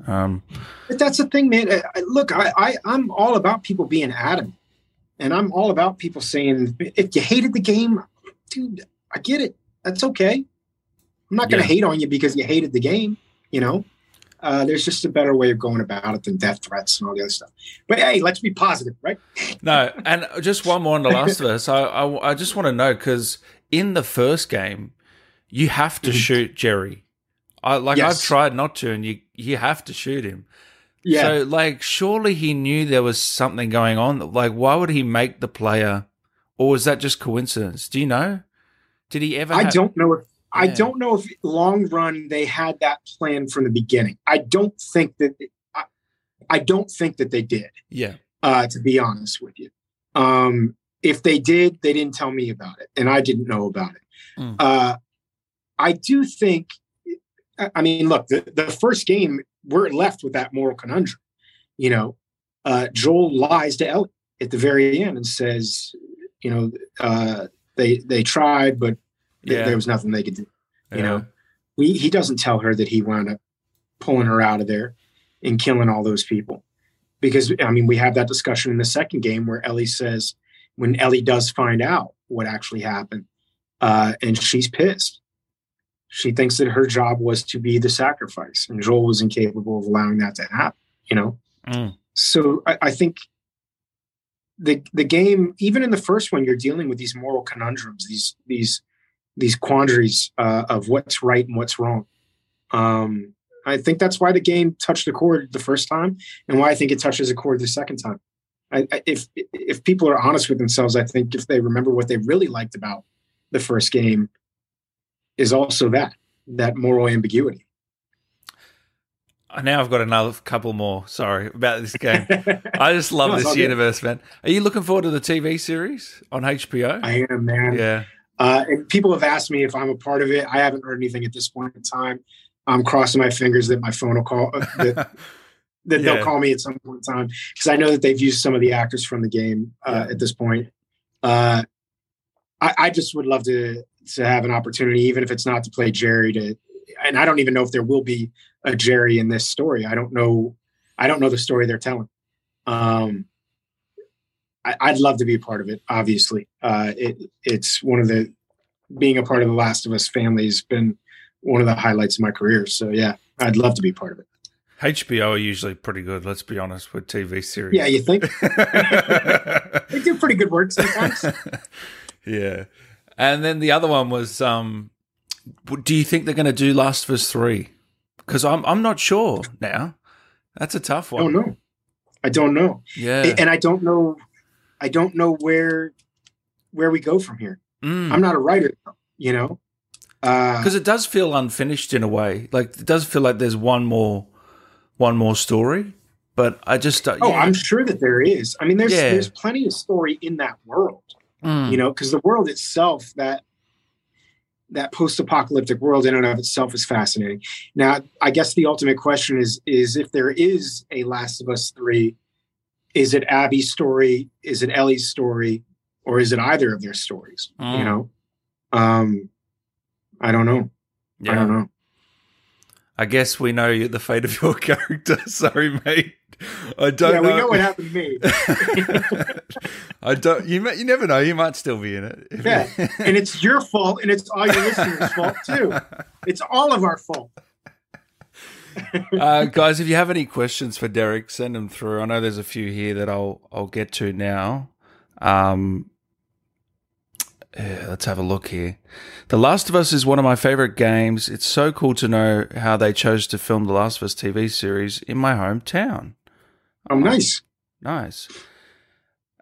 S1: Um,
S2: But that's the thing, man. I, I- look, I, I I'm all about people being adamant, and I'm all about people saying if you hated the game, dude, I get it. That's okay. I'm not going to
S1: Yeah.
S2: hate on you because you hated the game. You know, uh, there's just a better way of going about it than death threats and all the other stuff. But hey, let's be positive, right?
S1: No, and just one more on The Last of Us. I, I, I just want to know because in the first game, you have to
S2: Mhm.
S1: shoot Jerry. I like
S2: Yes.
S1: I've tried not to, and you you have to shoot him.
S2: Yeah.
S1: So like, surely he knew there was something going on. Like, why would he make the player, or was that just coincidence? Do you know? Did he ever?
S2: I don't know if I don't know if long run they had that plan from the beginning. I don't think that I, I don't think that they did.
S1: Yeah.
S2: uh, to be honest with you. Um, if they did, they didn't tell me about it, and I didn't know about it.
S1: Mm.
S2: Uh, I do think, I- I mean, look, the, the first game, we're left with that moral conundrum. You know, uh, Joel lies to Ellie at the very end and says, you know, uh, they they tried, but th-
S1: Yeah.
S2: there was nothing they could do you
S1: yeah.
S2: know he, he doesn't tell her that he wound up pulling her out of there and killing all those people because i mean we have that discussion in the second game where ellie says when ellie does find out what actually happened uh, and she's pissed she thinks that her job was to be the sacrifice and joel was incapable of allowing that to happen you know
S1: Mm.
S2: so I, I think the the game, even in the first one, you're dealing with these moral conundrums, these these these quandaries uh, of what's right and what's wrong. Um, I think that's why the game touched a chord the first time, and why I think it touches a chord the second time. I, I, if if people are honest with themselves, I think if they remember what they really liked about the first game, is also that that moral ambiguity.
S1: Now I've got another couple more. Sorry about this game. *laughs* I just love
S2: No,
S1: this universe, man. Are you looking forward to the TV series on HBO?
S2: I am man.
S1: yeah.
S2: Uh, and people have asked me if I'm a part of it. I haven't heard anything at this point in time. I'm crossing my fingers that my phone will call uh, that, *laughs* that
S1: Yeah.
S2: they'll call me at some point in time because I know that they've used some of the actors from the game uh,
S1: Yeah.
S2: at this point. Uh, I, I just would love to to have an opportunity, even if it's not to play Jerry. To and I don't even know if there will be a Jerry in this story. I don't know. I don't know the story they're telling. Um, I, I'd love to be a part of it. Obviously, uh, it, it's one of the being a part of the Last of Us family has been one of the highlights of my career. So yeah, I'd love to be part of it.
S1: HBO are usually pretty good, let's be honest, with TV series.
S2: Yeah, you think *laughs* they do pretty good work sometimes. *laughs*
S1: yeah. And then the other one was um do you think they're going to do Last of Us 3? Cuz I'm I'm not sure now. That's a tough one.
S2: I don't know. I don't know,
S1: Yeah.
S2: and I don't know. I don't know where where we go from here.
S1: Mm.
S2: I'm not a writer, you know. Uh,
S1: because it does feel unfinished in a way. Like it does feel like there's one more, one more story. But I just uh,
S2: oh,
S1: yeah.
S2: I'm sure that there is. I mean, there's
S1: Yeah.
S2: there's plenty of story in that world.
S1: Mm.
S2: you know because the world itself that that post-apocalyptic world in and of itself is fascinating now i guess the ultimate question is is if there is a last of us 3 is it abby's story is it ellie's story or is it either of their stories
S1: Mm.
S2: you know um i don't know
S1: yeah.
S2: i don't know
S1: I guess we know the fate of your *laughs* character. *laughs* Sorry, mate. I don't
S2: yeah
S1: know.
S2: we know what happened to me *laughs*
S1: I don't. You may, you never know. You might still be in it.
S2: Yeah. and it's your fault and it's all your listeners fault too it's all of our fault
S1: uh, guys, if you have any questions for Derek, send them through. I know there's a few here that I'll I'll get to now. Um, yeah, let's have a look here. The Last of Us is one of my favorite games. It's so cool to know how they chose to film the Last of Us TV series in my hometown.
S2: oh nice
S1: Nice.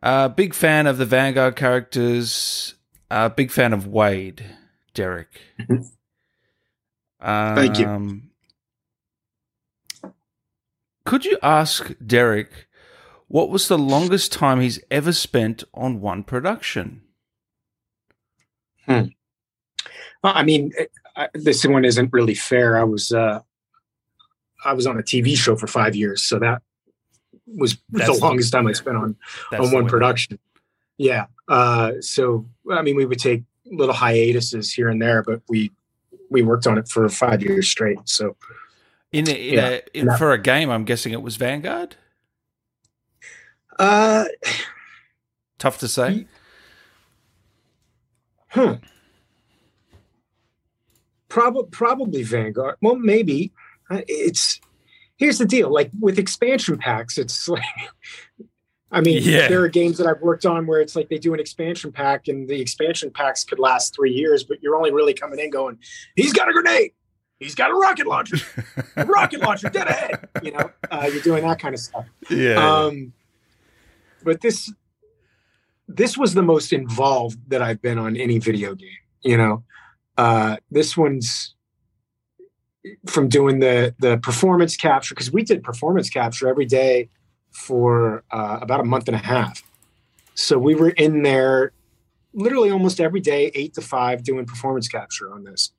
S1: Uh, big fan of the Vanguard characters. Uh, big fan of Wade, Derek.
S2: Mhm. Thank you.
S1: Um, Could you ask Derek what was the longest time he's ever spent on one production?
S2: Well, I mean, it- I, this one isn't really fair. I was uh, I was on a TV show for five years, so that was
S1: That's
S2: the
S1: the-
S2: longest time I spent on on one production. Yeah. Uh, so I mean, we would take little hiatuses here and there, but we we worked on it for five years straight. So
S1: In, a, in,
S2: Yeah.
S1: a, in for a game, I'm guessing it was Vanguard.
S2: uh, *sighs*
S1: Tough to say.
S2: Huh. Probably probably Vanguard. Well, maybe it's here's the deal. Like with expansion packs, it's *laughs* like. I mean,
S1: Yeah.
S2: there are games that I've worked on where it's like they do an expansion pack, and the expansion packs could last three years, but you're only really coming in going, "He's got a grenade, he's got a rocket launcher, a *laughs* rocket launcher, dead ahead." You know, uh, you're doing that kind of stuff.
S1: yeah.
S2: Um, but this this was the most involved that I've been on any video game. You know, uh, this one's from doing the the performance capture because we did performance capture every day for uh, about a month and a half. So we were in there literally almost every day, eight to five, doing performance capture on this,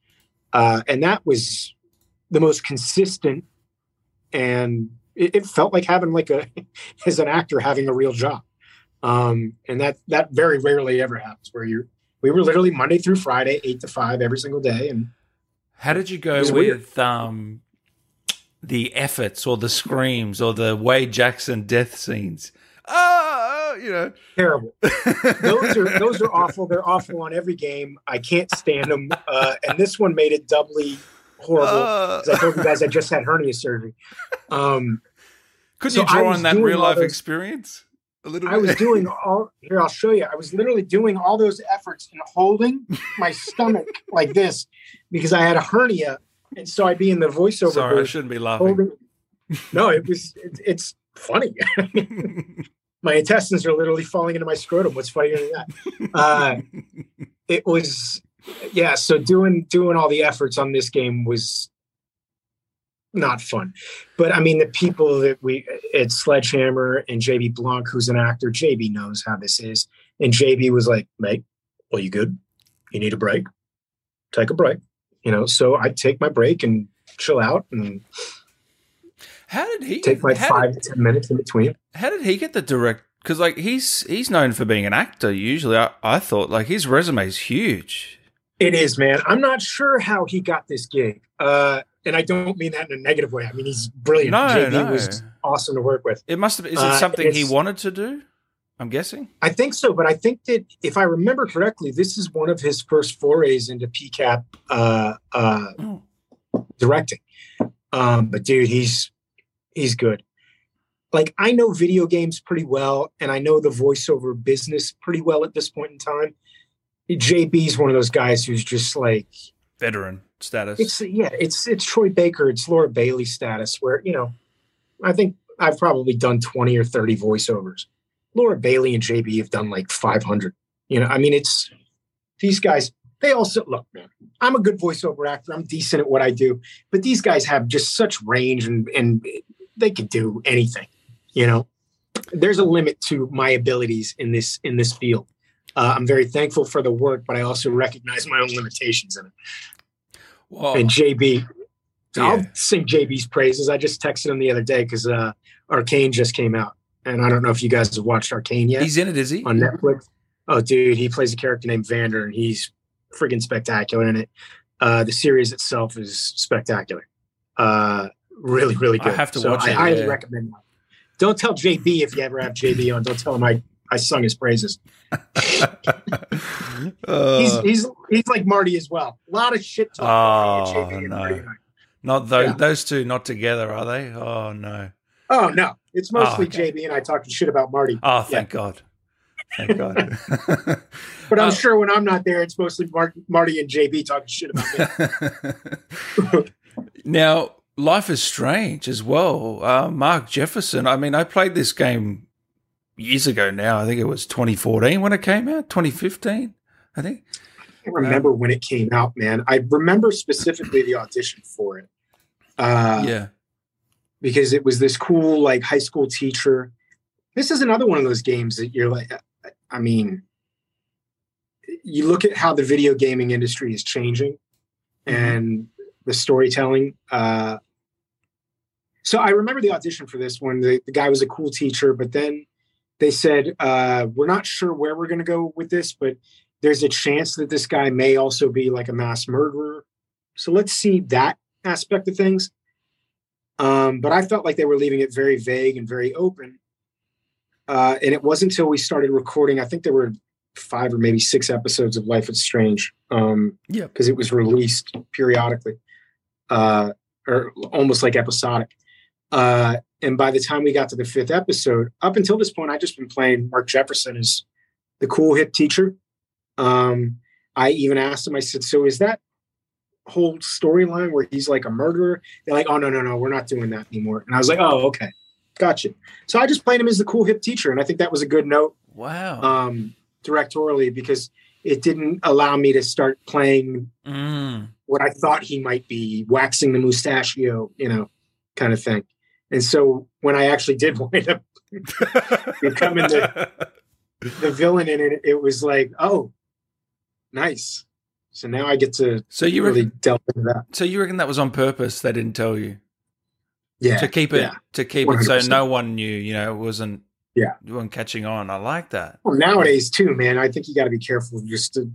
S2: uh, and that was the most consistent and it, it felt like having like a *laughs* as an actor having a real job um and that that very rarely ever happens where you're we were literally monday through friday eight to five every single day. And
S1: How did you go with um, the efforts or the screams or the Wade Jackson death scenes? Oh, you know.
S2: terrible. *laughs* Those are those are awful. They're awful on every game. I can't stand them. Uh and this one made it doubly horrible
S1: Ah.
S2: 'cause i told you guys i just had hernia surgery. Um
S1: could
S2: so
S1: you draw on that real life
S2: those-
S1: experience a little
S2: I was *laughs* doing all here. I'll show you. I was literally doing all those efforts and holding my *laughs* stomach like this because I had a hernia, and so I'd be in the voiceover
S1: Sorry, I shouldn't be laughing.
S2: holding. *laughs* No, it was. It, it's funny. my intestines are literally falling into my scrotum. What's funnier than that? Uh, it was, yeah. So doing doing all the efforts on this game was not fun. But I mean, the people that we at Sledgehammer and JB Blanc, who's an actor, JB knows how this is. And JB was like, mate, well, you good? You need a break? Take a break. You know, so I take my break and chill out and
S1: how did he
S2: take my
S1: how
S2: five
S1: Did,
S2: to ten minutes in between.
S1: how did he get the direct? Because like he's he's known for being an actor. Usually, I, I thought like his resume is huge.
S2: It is, man. I'm not sure how he got this gig. Uh, and I don't mean that in a negative way. I mean, he's brilliant.
S1: No,
S2: JB
S1: no.
S2: was awesome to work with.
S1: It must have. Is it
S2: Uh,
S1: something he wanted to do? I'm guessing.
S2: I think so, but I think that if I remember correctly, this is one of his first forays into PCAP uh, uh,
S1: Oh.
S2: directing. Um, but dude, he's he's good. Like I know video games pretty well, and I know the voiceover business pretty well at this point in time. JB's one of those guys who's just like
S1: Veteran status.
S2: it's yeah, it's it's Troy Baker, it's Laura Bailey status, where you know I think I've probably done 20 or 30 voiceovers. Laura Bailey and JB have done like 500. You know, I mean, it's these guys, they also look, man, I'm a good voiceover actor. I'm decent at what I do, but these guys have just such range and, and they can do anything, you know, there's a limit to my abilities in this, in this field. Uh, I'm very thankful for the work, but I also recognize my own limitations in it. Whoa. And JB, yeah. I'll sing JB's praises. I just texted him the other day because uh, Arcane just came out, and I don't know if you guys have watched Arcane yet.
S1: He's in it, is he?
S2: On Netflix. Oh, dude, he plays a character named Vander, and he's friggin' spectacular in it. Uh, the series itself is spectacular. Uh, really, really good.
S1: I have to
S2: so
S1: watch I
S2: it. I highly yeah. recommend that. Don't tell JB if you ever have JB on. Don't tell him I, I sung his praises. *laughs* uh, he's he's he's like Marty as well. A lot of shit
S1: talk. Oh no, not those yeah. those two not together, are they? Oh no.
S2: Oh no, it's mostly oh, okay. JB and I talking shit about Marty.
S1: Oh, thank yeah. God. Thank God. *laughs* *laughs*
S2: but I'm uh, sure when I'm not there, it's mostly Mar- Marty and JB talking shit about
S1: me. now, Life is Strange as well. Uh, Mark Jefferson. I mean, I played this game years ago now. I think it was 2014 when it came out, 2015, I think.
S2: I can't remember um, when it came out, man. I remember specifically the audition for it.
S1: Uh, yeah.
S2: Because it was this cool, like, high school teacher. This is another one of those games that you're like, I mean, you look at how the video gaming industry is changing mm-hmm. and the storytelling. Uh, so I remember the audition for this one. The, the guy was a cool teacher, but then they said, uh, We're not sure where we're going to go with this, but there's a chance that this guy may also be like a mass murderer. So let's see that aspect of things. Um, but I felt like they were leaving it very vague and very open. Uh, and it wasn't until we started recording, I think there were five or maybe six episodes of Life is Strange. Um,
S1: yeah.
S2: Because it was released periodically, uh, or almost like episodic. Uh, and by the time we got to the fifth episode, up until this point, I just been playing Mark Jefferson as the cool hip teacher. Um, I even asked him, I said, So is that whole storyline where he's like a murderer? They're like, Oh, no, no, no, we're not doing that anymore. And I was like, Oh, okay. Gotcha. So I just played him as the cool hip teacher. And I think that was a good note.
S1: Wow.
S2: Um, directorially, because it didn't allow me to start playing
S1: mm.
S2: what I thought he might be, waxing the mustachio, you know, kind of thing. And so when I actually did *laughs* wind up *laughs* becoming the, the villain in it, it was like, oh, nice. So now I get to
S1: so you
S2: really
S1: reckon,
S2: delve into that.
S1: So you reckon that was on purpose? They didn't tell you.
S2: Yeah.
S1: To keep it
S2: yeah,
S1: to keep 100%. it so no one knew, you know, it wasn't
S2: yeah.
S1: You weren't catching on. I like that.
S2: Well, nowadays too, man, I think you got to be careful just to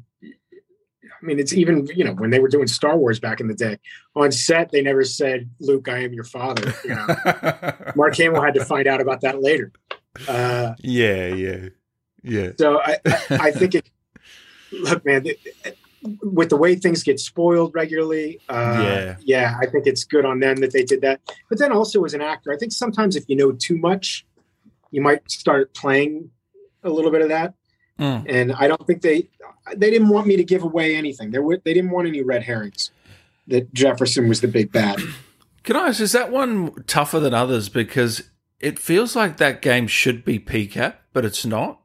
S2: I mean, it's even you know when they were doing Star Wars back in the day on set, they never said, "Luke, I am your father." You know, *laughs* Mark Hamill had to find out about that later. Uh,
S1: yeah, yeah, yeah.
S2: So I, I, I think it. Look, man, with the way things get spoiled regularly, uh, yeah, yeah, I think it's good on them that they did that. But then also as an actor, I think sometimes if you know too much, you might start playing a little bit of that.
S1: Mm.
S2: And I don't think they they didn't want me to give away anything. They were they didn't want any red herrings that Jefferson was the big bad.
S1: Can I ask, is that one tougher than others? Because it feels like that game should be PCAP, but it's not.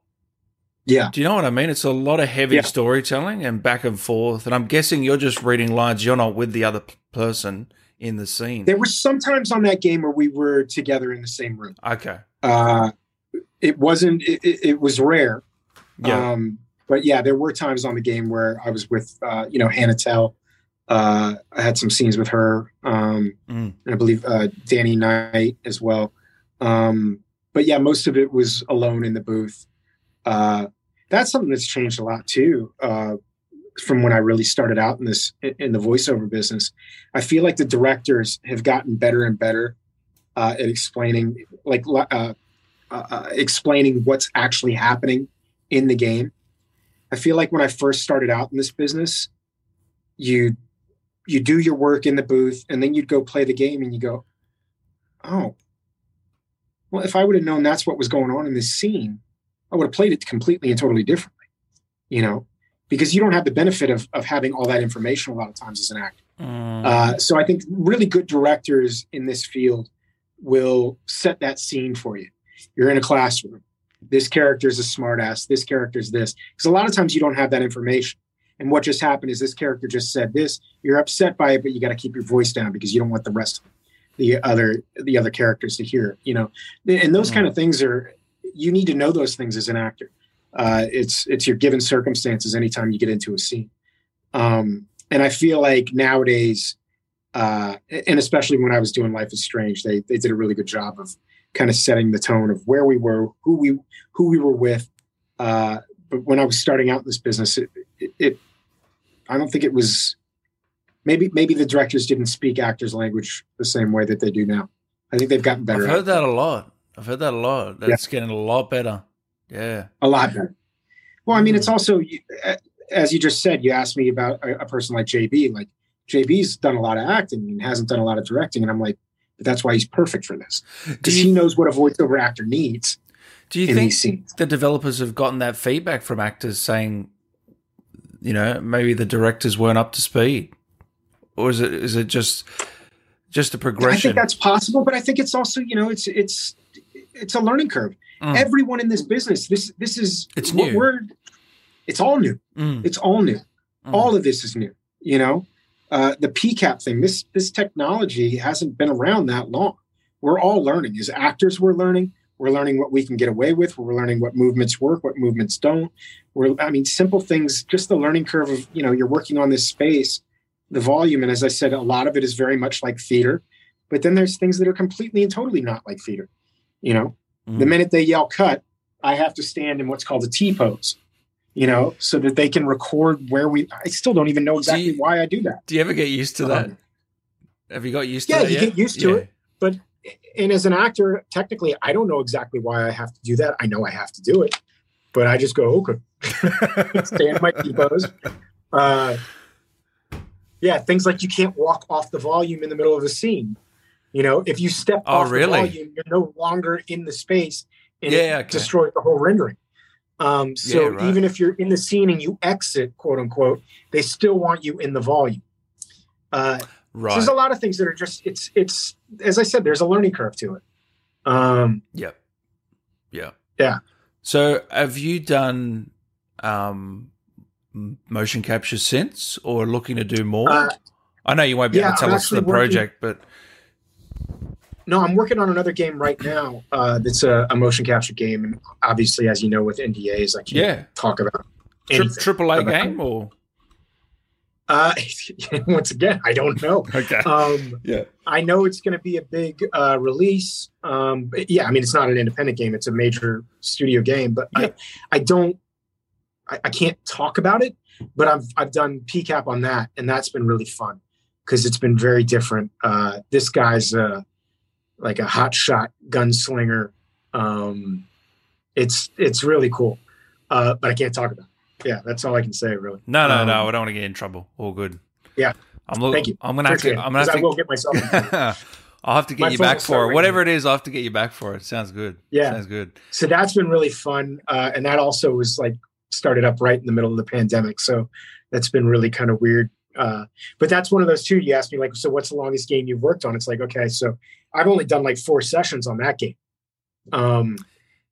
S2: Yeah.
S1: Do you know what I mean? It's a lot of heavy yeah. storytelling and back and forth. And I'm guessing you're just reading lines. You're not with the other person in the scene.
S2: There were sometimes on that game where we were together in the same room.
S1: Okay.
S2: Uh, it wasn't. It, it was rare.
S1: Yeah.
S2: Um, but yeah, there were times on the game where I was with, uh, you know, Hannah Telle. Uh, I had some scenes with her, um,
S1: mm.
S2: and I believe uh, Danny Knight as well. Um, but yeah, most of it was alone in the booth. Uh, that's something that's changed a lot too uh, from when I really started out in this in the voiceover business. I feel like the directors have gotten better and better uh, at explaining, like uh, uh, explaining what's actually happening in the game. I feel like when I first started out in this business, you you do your work in the booth and then you'd go play the game and you go, oh, well, if I would have known that's what was going on in this scene, I would have played it completely and totally differently, you know, because you don't have the benefit of, of having all that information a lot of times as an actor.
S1: Mm.
S2: Uh, so I think really good directors in this field will set that scene for you. You're in a classroom. This character is a smartass. This character is this. Because a lot of times you don't have that information. And what just happened is this character just said this. You're upset by it, but you got to keep your voice down because you don't want the rest of the other the other characters to hear. It, you know, and those mm. kind of things are you need to know those things as an actor. Uh, it's it's your given circumstances anytime you get into a scene. Um, and I feel like nowadays, uh, and especially when I was doing Life is Strange, they they did a really good job of kind of setting the tone of where we were, who we who we were with. Uh, but when I was starting out in this business, it, it, it I don't think it was maybe maybe the directors didn't speak actors' language the same way that they do now. I think they've gotten better.
S1: I've heard that a lot. I've heard that a lot. That's yeah. getting a lot better. Yeah,
S2: a lot better. Well, I mean, it's also as you just said. You asked me about a, a person like JB. Like JB's done a lot of acting and hasn't done a lot of directing, and I'm like, that's why he's perfect for this because he knows what a voiceover actor needs.
S1: Do you think the developers have gotten that feedback from actors saying, you know, maybe the directors weren't up to speed, or is it is it just just a progression? I
S2: think that's possible, but I think it's also you know it's it's it's a learning curve. Mm. Everyone in this business, this this is
S1: it's new.
S2: We're, it's all new. Mm. It's all new. Mm. All of this is new. You know, uh, the PCAP thing. This this technology hasn't been around that long. We're all learning. As actors, we're learning. We're learning what we can get away with. We're learning what movements work, what movements don't. We're, I mean, simple things. Just the learning curve of you know, you're working on this space, the volume, and as I said, a lot of it is very much like theater. But then there's things that are completely and totally not like theater. You know, mm-hmm. the minute they yell cut, I have to stand in what's called a T pose you know, so that they can record where we. I still don't even know exactly you, why I do that.
S1: Do you ever get used to that? Um, Have you got used to
S2: yeah,
S1: that?
S2: Yeah, you get used to yeah. it. But and as an actor, technically, I don't know exactly why I have to do that. I know I have to do it, but I just go okay, *laughs* stand my pose. Uh, yeah, things like you can't walk off the volume in the middle of a scene. You know, if you step oh, off really? the volume, you're no longer in the space, and yeah, it okay. destroys the whole rendering. Um, so yeah, right. even if you're in the scene and you exit, quote unquote, they still want you in the volume. Uh, right. So there's a lot of things that are just it's it's as I said, there's a learning curve to it. Um,
S1: yep. Yeah.
S2: Yeah.
S1: So have you done um, motion capture since, or looking to do more? Uh, I know you won't be yeah, able to tell us the project, but
S2: no, I'm working on another game right now. Uh, that's a, a, motion capture game, and obviously, as you know, with NDAs, I can't yeah. talk about
S1: triple A game or.
S2: Uh, *laughs* once again, I don't know.
S1: okay.
S2: Um,
S1: yeah.
S2: I know it's going to be a big uh, release. Um, yeah, I mean, it's not an independent game; it's a major studio game. But yeah. I, I don't, I, I, can't talk about it. But I've I've done PCAP on that, and that's been really fun because it's been very different. Uh, this guy's uh, like a hot shot gunslinger. Um, it's it's really cool, uh, but I can't talk about. It. Yeah, that's all I can say. Really.
S1: No, no, um, no. I don't want to get in trouble. All good.
S2: Yeah.
S1: I'm looking.
S2: Thank you.
S1: I'm gonna have to. I'm gonna have to. I
S2: will get myself. *laughs*
S1: I'll have to get My you back for it. Whatever it is, I'll have to get you back for it. Sounds good.
S2: Yeah,
S1: sounds good.
S2: So that's been really fun, uh, and that also was like started up right in the middle of the pandemic. So that's been really kind of weird. Uh, but that's one of those two. You asked me like, so what's the longest game you've worked on? It's like, okay, so I've only done like four sessions on that game. Um,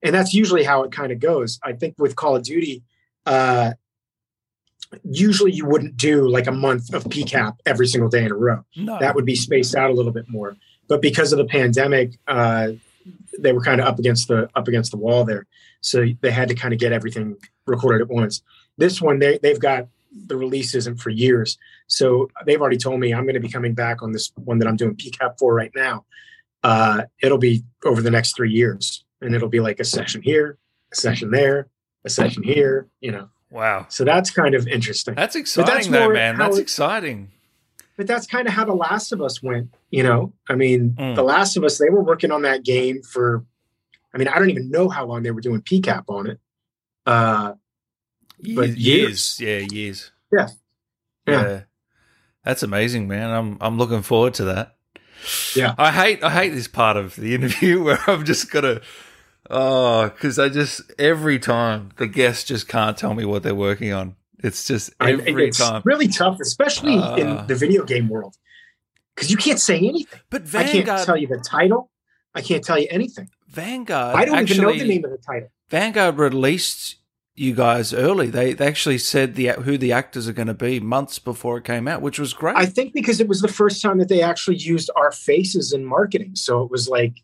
S2: and that's usually how it kind of goes. I think with Call of Duty, uh, usually you wouldn't do like a month of PCAP every single day in a row. No. That would be spaced out a little bit more. But because of the pandemic, uh, they were kind of up against the up against the wall there, so they had to kind of get everything recorded at once. This one, they they've got the release isn't for years, so they've already told me I'm going to be coming back on this one that I'm doing PCAP for right now. Uh, it'll be over the next three years, and it'll be like a session here, a session there, a session here. You know.
S1: Wow.
S2: So that's kind of interesting.
S1: That's exciting, that's though, man. That's it, exciting.
S2: But that's kind of how The Last of Us went. You know, I mean, mm. The Last of Us, they were working on that game for. I mean, I don't even know how long they were doing PCAP on it. Uh,
S1: but years. years. Yeah, years.
S2: Yeah.
S1: yeah. Yeah. That's amazing, man. I'm I'm looking forward to that.
S2: Yeah.
S1: I hate I hate this part of the interview *laughs* where I've just got to oh cuz I just every time the guests just can't tell me what they're working on. It's just every
S2: it's
S1: time.
S2: really tough, especially uh, in the video game world. Cuz you can't say anything.
S1: But Vanguard,
S2: I can't tell you the title. I can't tell you anything.
S1: Vanguard.
S2: I don't
S1: actually,
S2: even know the name of the title.
S1: Vanguard released you guys early. They they actually said the who the actors are going to be months before it came out, which was great.
S2: I think because it was the first time that they actually used our faces in marketing, so it was like,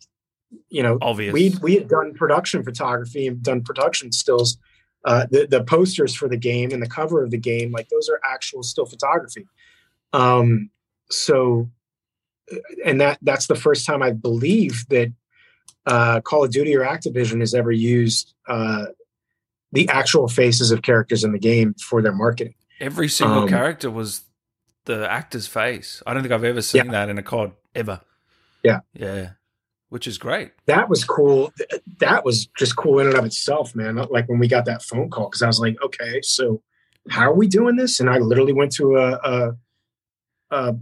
S2: you know,
S1: Obvious.
S2: we we had done production photography and done production stills. Uh, the the posters for the game and the cover of the game, like those are actual still photography. Um, so, uh, and that that's the first time I believe that uh, Call of Duty or Activision has ever used uh, the actual faces of characters in the game for their marketing.
S1: Every single
S2: Um,
S1: character was the actor's face. I don't think I've ever seen
S2: Yeah.
S1: that in a COD ever.
S2: Yeah.
S1: Yeah. Which is great.
S2: that was cool. That was just cool in and of itself, man. Like when we got that phone call, because I was like, okay, so how are we doing this? And I literally went to a, a, a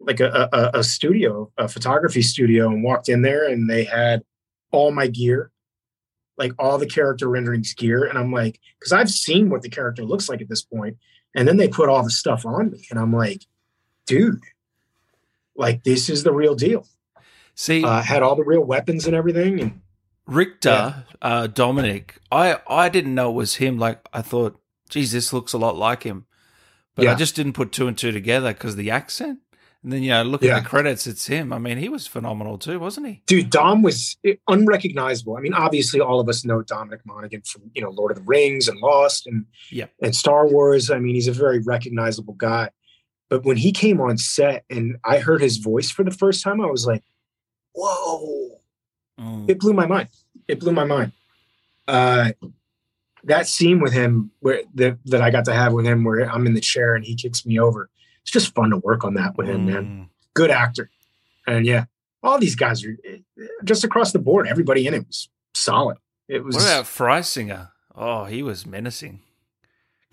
S2: like a, a, a studio, a photography studio, and walked in there, and they had all my gear, like all the character renderings gear, and I'm like, because I've seen what the character looks like at this point, and then they put all the stuff on me, and I'm like, dude, like this is the real deal.
S1: See,
S2: Uh, had all the real weapons and everything, and
S1: Richter, uh, Dominic, I, I didn't know it was him. Like, I thought, geez, this looks a lot like him. But I just didn't put two and two together because the accent. And then, yeah, look
S2: Yeah.
S1: at the credits, it's him. I mean, he was phenomenal too, wasn't he?
S2: dude, Dom was unrecognizable. I mean, obviously, all of us know Dominic Monaghan from you know Lord of the Rings and Lost and and Star Wars. I mean, he's a very recognizable guy. But when he came on set and I heard his voice for the first time, I was like, "Whoa!"
S1: Mm.
S2: It blew my mind. It blew my mind. Uh, that scene with him, where that that I got to have with him, where I'm in the chair and he kicks me over. It's just fun to work on that with him, man
S1: Mm.
S2: good actor. And yeah, all these guys are just across the board. Everybody in it was solid. It was
S1: What about Freisinger? Oh, he was menacing.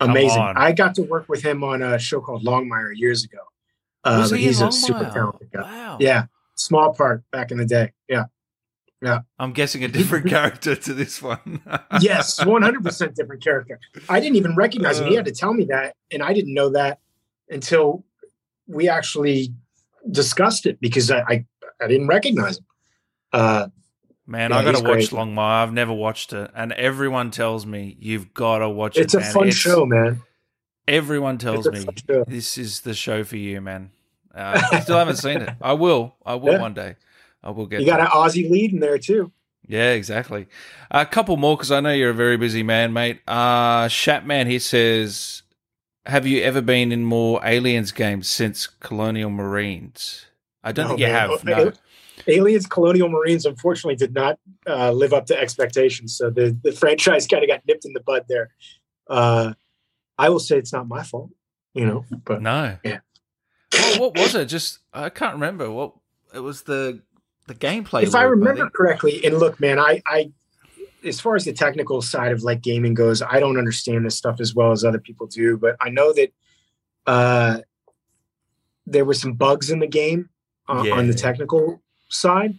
S1: come
S2: amazing.
S1: on.
S2: I got to work with him on a show called Longmire years ago. Uh,
S1: Was he
S2: he's a super talented guy.
S1: Wow.
S2: Yeah, small part back in the day. Yeah. Yeah.
S1: I'm guessing a different *laughs* character to this one.
S2: Yes, 100% *laughs* different character. I didn't even recognize him. He had to tell me that, and I didn't know that until we actually discussed it because I I, I didn't recognize him. Uh,
S1: Man,
S2: Yeah,
S1: I got to watch
S2: great.
S1: Longmire. I've never watched it, and everyone tells me you've got to watch it.
S2: it's a fun show, man.
S1: Everyone tells me this is the show for you, man. Uh, I still haven't seen it. I will. I will
S2: Yeah.
S1: one day. I will get.
S2: You got
S1: it.
S2: an Aussie lead in there too.
S1: Yeah, exactly. A couple more because I know you're a very busy man, mate. Uh, Shatman he says, "Have you ever been in more Aliens games since Colonial Marines?" I don't
S2: No,
S1: think you
S2: man.
S1: have. No. *laughs*
S2: Aliens Colonial Marines unfortunately did not uh, live up to expectations. So the, the *laughs* franchise kind of got nipped in the bud there. Uh, I will say it's not my fault, you know, but
S1: No.
S2: Yeah.
S1: Well, what was it? *laughs* Just I can't remember. What it was the the gameplay.
S2: if I remember correctly, and look, man, I, I, as far as the technical side of like gaming goes, I don't understand this stuff as well as other people do, but I know that uh, there were some bugs in the game uh, on the technical side.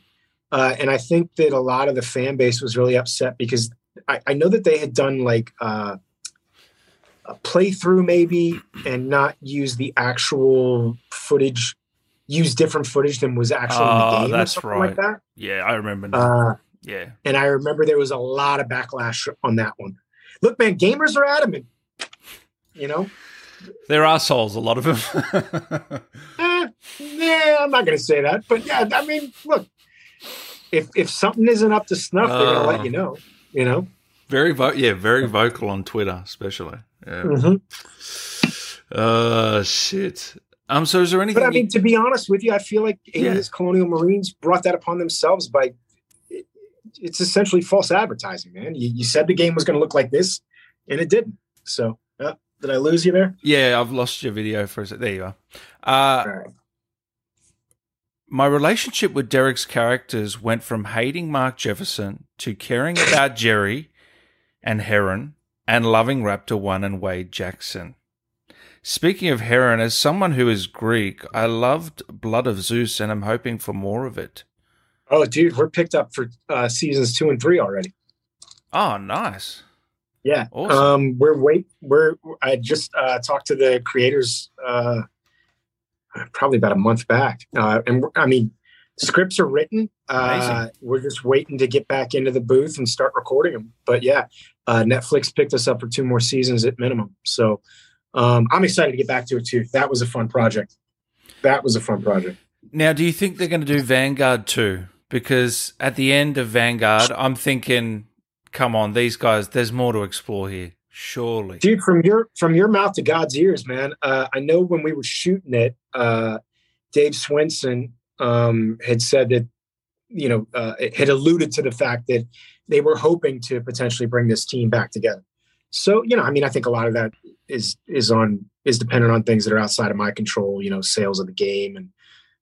S2: Uh, and I think that a lot of the fan base was really upset because I, I know that they had done like uh, a playthrough maybe and not use the actual footage, use different footage than was actually in
S1: Oh,
S2: the game. or
S1: that's right.
S2: Like that.
S1: Yeah, I remember. Yeah.
S2: and I remember there was a lot of backlash on that one. Look, man, gamers are adamant. You know,
S1: They're assholes, a lot of them. *laughs*
S2: eh, yeah, I'm not going to say that, but yeah, I mean, look, if if something isn't up to snuff, they're going to let you know. You know,
S1: very vo- yeah, very vocal on Twitter, especially. Yeah.
S2: Mhm.
S1: Uh shit. Um. So is there anything?
S2: but I
S1: you-
S2: mean, to be honest with you, I feel like
S1: Yeah.
S2: Colonial Marines brought that upon themselves by. It- It's essentially false advertising, man. You, you said the game was going to look like this, and it didn't. So, uh, did I lose you there?
S1: yeah, I've lost your video for a sec. There you are. Uh,
S2: right.
S1: my relationship with Derek's characters went from hating Mark Jefferson to caring about Jerry and Heron and loving Raptor One and Wade Jackson. Speaking of Heron, as someone who is Greek, I loved Blood of Zeus and I'm hoping for more of it.
S2: Oh, dude, we're picked up for uh, seasons two and three already.
S1: Oh, nice.
S2: Yeah.
S1: Awesome.
S2: Um, we're wait. We're. I just uh, talked to the creators uh, probably about a month back, uh, and I mean, scripts are written. Uh, we're just waiting to get back into the booth and start recording them. But yeah, uh, Netflix picked us up for two more seasons at minimum. So um, I'm excited to get back to it too. That was a fun project. That was a fun project.
S1: Now, do you think they're going to do Vanguard too? Because at the end of Vanguard, I'm thinking, come on, these guys, there's more to explore here. Surely,
S2: dude. From your from your mouth to God's ears, man. Uh, I know when we were shooting it, uh, Dave Swenson um, had said that you know uh, had alluded to the fact that they were hoping to potentially bring this team back together. So you know, I mean, I think a lot of that is is on is dependent on things that are outside of my control. You know, sales of the game and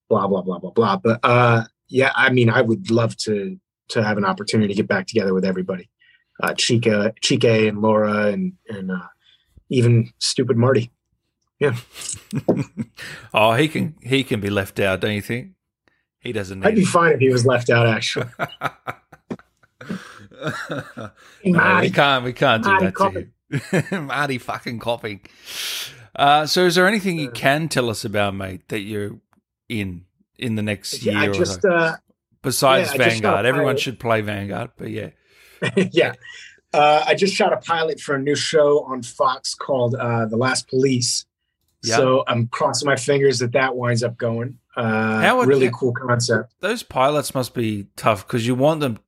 S2: blah blah blah blah blah. But uh, yeah, I mean, I would love to to have an opportunity to get back together with everybody uh, Chica, Chike, and Laura, and and uh, even stupid Marty. Yeah. *laughs*
S1: oh, he can he can be left out, don't you think? He doesn't.
S2: I'd be fine if he was left out. Actually. *laughs*
S1: no, we can't. We can't do Marty that to him. *laughs* Marty fucking coughing. Uh, so, is there anything you can tell us about, mate, that you're in in the next year? I just, or so? uh, Besides yeah, Vanguard, everyone should play Vanguard, but yeah. *laughs*
S2: yeah. Uh, I just shot a pilot for a new show on Fox called uh, The Last Police. Yep. So I'm crossing my fingers that that winds up going. Uh, would, really cool concept.
S1: Those pilots must be tough because you want them,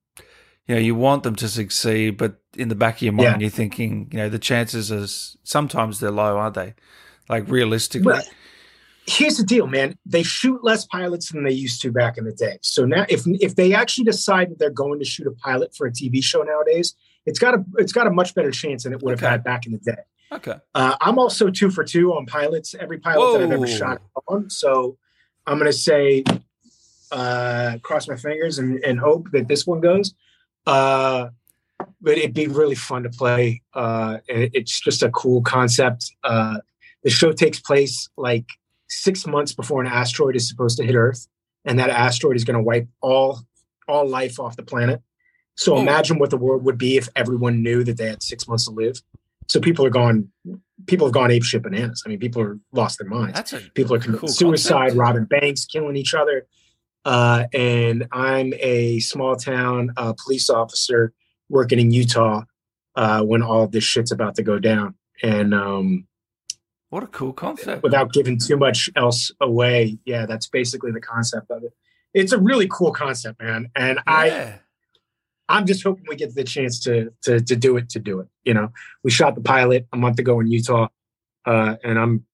S1: you know, you want them to succeed, but in the back of your mind, yeah. you're thinking, you know, the chances are sometimes they're low, aren't they? Like realistically. Well,
S2: here's the deal, man. They shoot less pilots than they used to back in the day. So now, if if they actually decide that they're going to shoot a pilot for a TV show nowadays, it's got a it's got a much better chance than it would okay. have had back in the day.
S1: Okay.
S2: Uh, I'm also two for two on pilots. Every pilot Whoa. that I've ever shot on. So I'm going to say, uh, cross my fingers and, and hope that this one goes. Uh, but it'd be really fun to play. Uh, it's just a cool concept. Uh, the show takes place like six months before an asteroid is supposed to hit Earth, and that asteroid is going to wipe all all life off the planet. So oh. imagine what the world would be if everyone knew that they had six months to live. So people are gone. People have gone apeshit bananas. I mean, people are lost their minds. That's a people are committing cool suicide, concept. robbing banks, killing each other. Uh, and I'm a small town uh, police officer working in Utah uh, when all this shit's about to go down. And um,
S1: what a cool concept.
S2: Without giving too much else away. Yeah, that's basically the concept of it. It's a really cool concept, man. And yeah. I I'm just hoping we get the chance to to to do it to do it. You know, we shot the pilot a month ago in Utah. Uh, and I'm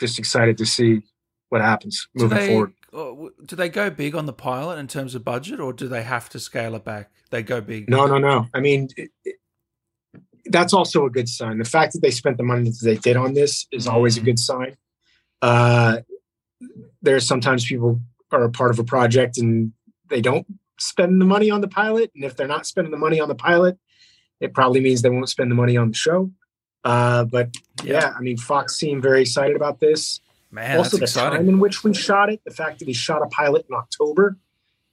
S2: just excited to see what happens moving
S1: they,
S2: forward.
S1: Do they go big on the pilot in terms of budget, or do they have to scale it back? They go big.
S2: No, no, no. I mean, it, it, that's also a good sign. The fact that they spent the money that they did on this is always a mm-hmm. good sign. Uh, there are sometimes people are a part of a project and they don't spend the money on the pilot, and if they're not spending the money on the pilot, it probably means they won't spend the money on the show. Uh, but yeah. yeah, I mean, Fox seemed very excited about this.
S1: Man,
S2: also the
S1: exciting.
S2: time in which we shot it, the fact that we shot a pilot in October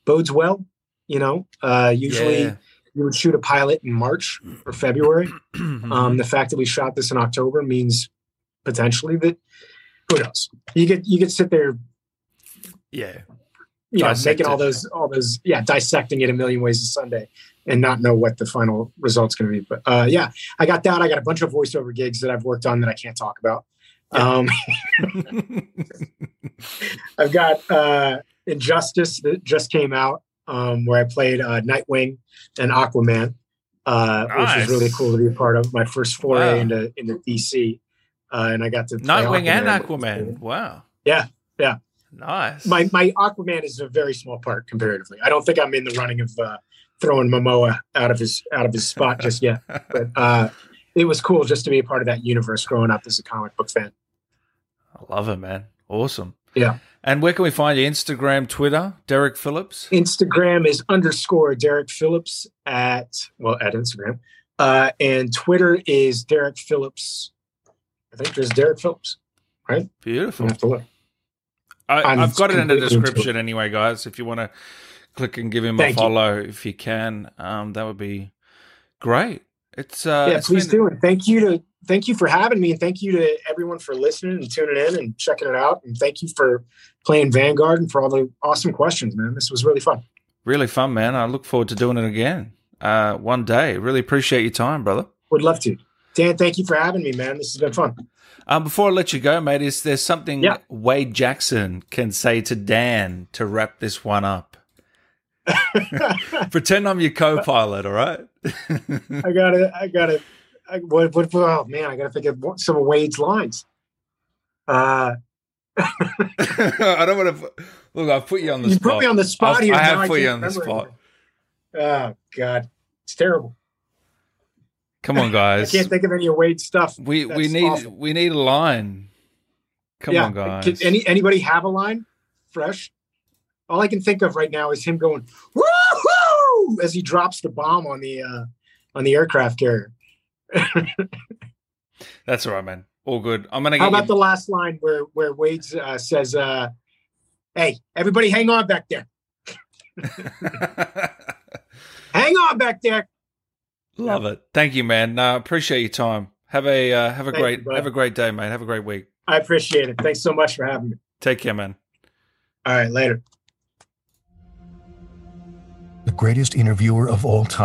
S2: bodes well. You know, uh, usually. Yeah you would shoot a pilot in March or February. *clears throat* Um, the fact that we shot this in October means potentially that who knows? You get you could sit there,
S1: yeah,
S2: you know, making all those all those yeah, dissecting it a million ways a Sunday and not know what the final result's going to be. But uh, yeah, I got that. I got a bunch of voiceover gigs that I've worked on that I can't talk about. Um, *laughs* I've got uh, Injustice that just came out um, where I played uh, Nightwing and Aquaman, uh, nice. which was really cool to be a part of. My first foray wow. into into DC, uh, and I got to
S1: Nightwing and Aquaman. Wow.
S2: Yeah, yeah.
S1: Nice.
S2: My my Aquaman is a very small part comparatively. I don't think I'm in the running of uh, throwing Momoa out of his out of his spot just yet, *laughs* but uh, it was cool just to be a part of that universe growing up as a comic book fan.
S1: I love it, man. Awesome.
S2: Yeah.
S1: And where can we find you? Instagram, Twitter, Derek Phillips?
S2: Instagram is underscore Derek Phillips at, well, at Instagram. Uh, and Twitter is Derek Phillips. I think there's Derek Phillips, right?
S1: Beautiful. have to look. I, have got it in the description anyway, guys. If you want to click and give him Thank a follow, you. if you can, um, that would be great. It's uh,
S2: yeah,
S1: it's
S2: please
S1: been-
S2: do. And thank you to thank you for having me, and thank you to everyone for listening and tuning in and checking it out. And thank you for playing Vanguard and for all the awesome questions, man. This was really fun.
S1: really fun, man. I look forward to doing it again uh, one day. Really appreciate your time, brother.
S2: Would love to. Dan, thank you for having me, man. This has been fun.
S1: Um, before I let you go, mate, is there something
S2: Yeah.
S1: Wade Jackson can say to Dan to wrap this one up? *laughs* Pretend I'm your co-pilot, all right?
S2: I gotta, I gotta, I, what, what, oh man, I gotta think of some of Wade's lines. Uh, *laughs*
S1: I don't want to look. I've put you on the
S2: you
S1: spot.
S2: put me on the spot
S1: I've-
S2: here.
S1: I have put you on the spot.
S2: anything. Oh God, it's terrible.
S1: Come on, *laughs* guys.
S2: I can't think of any of Wade's stuff.
S1: we we need
S2: awful.
S1: we need a line. Come
S2: yeah.
S1: on, guys.
S2: Can any anybody have a line fresh? All I can think of right now is him going woo as he drops the bomb on the uh, on the aircraft carrier. *laughs*
S1: That's all right, man. All good. I'm gonna
S2: How about
S1: you.
S2: the last line where where Wade uh, says, uh, "Hey, everybody, hang on back there, *laughs* hang on back there."
S1: Love it. Thank you, man. Appreciate your time. Have a uh, have a
S2: Thank
S1: great
S2: you,
S1: have a great day, mate. Have a great week.
S2: I appreciate it. Thanks so much for having me.
S1: Take care, man.
S2: All right, later.
S3: The greatest interviewer of all time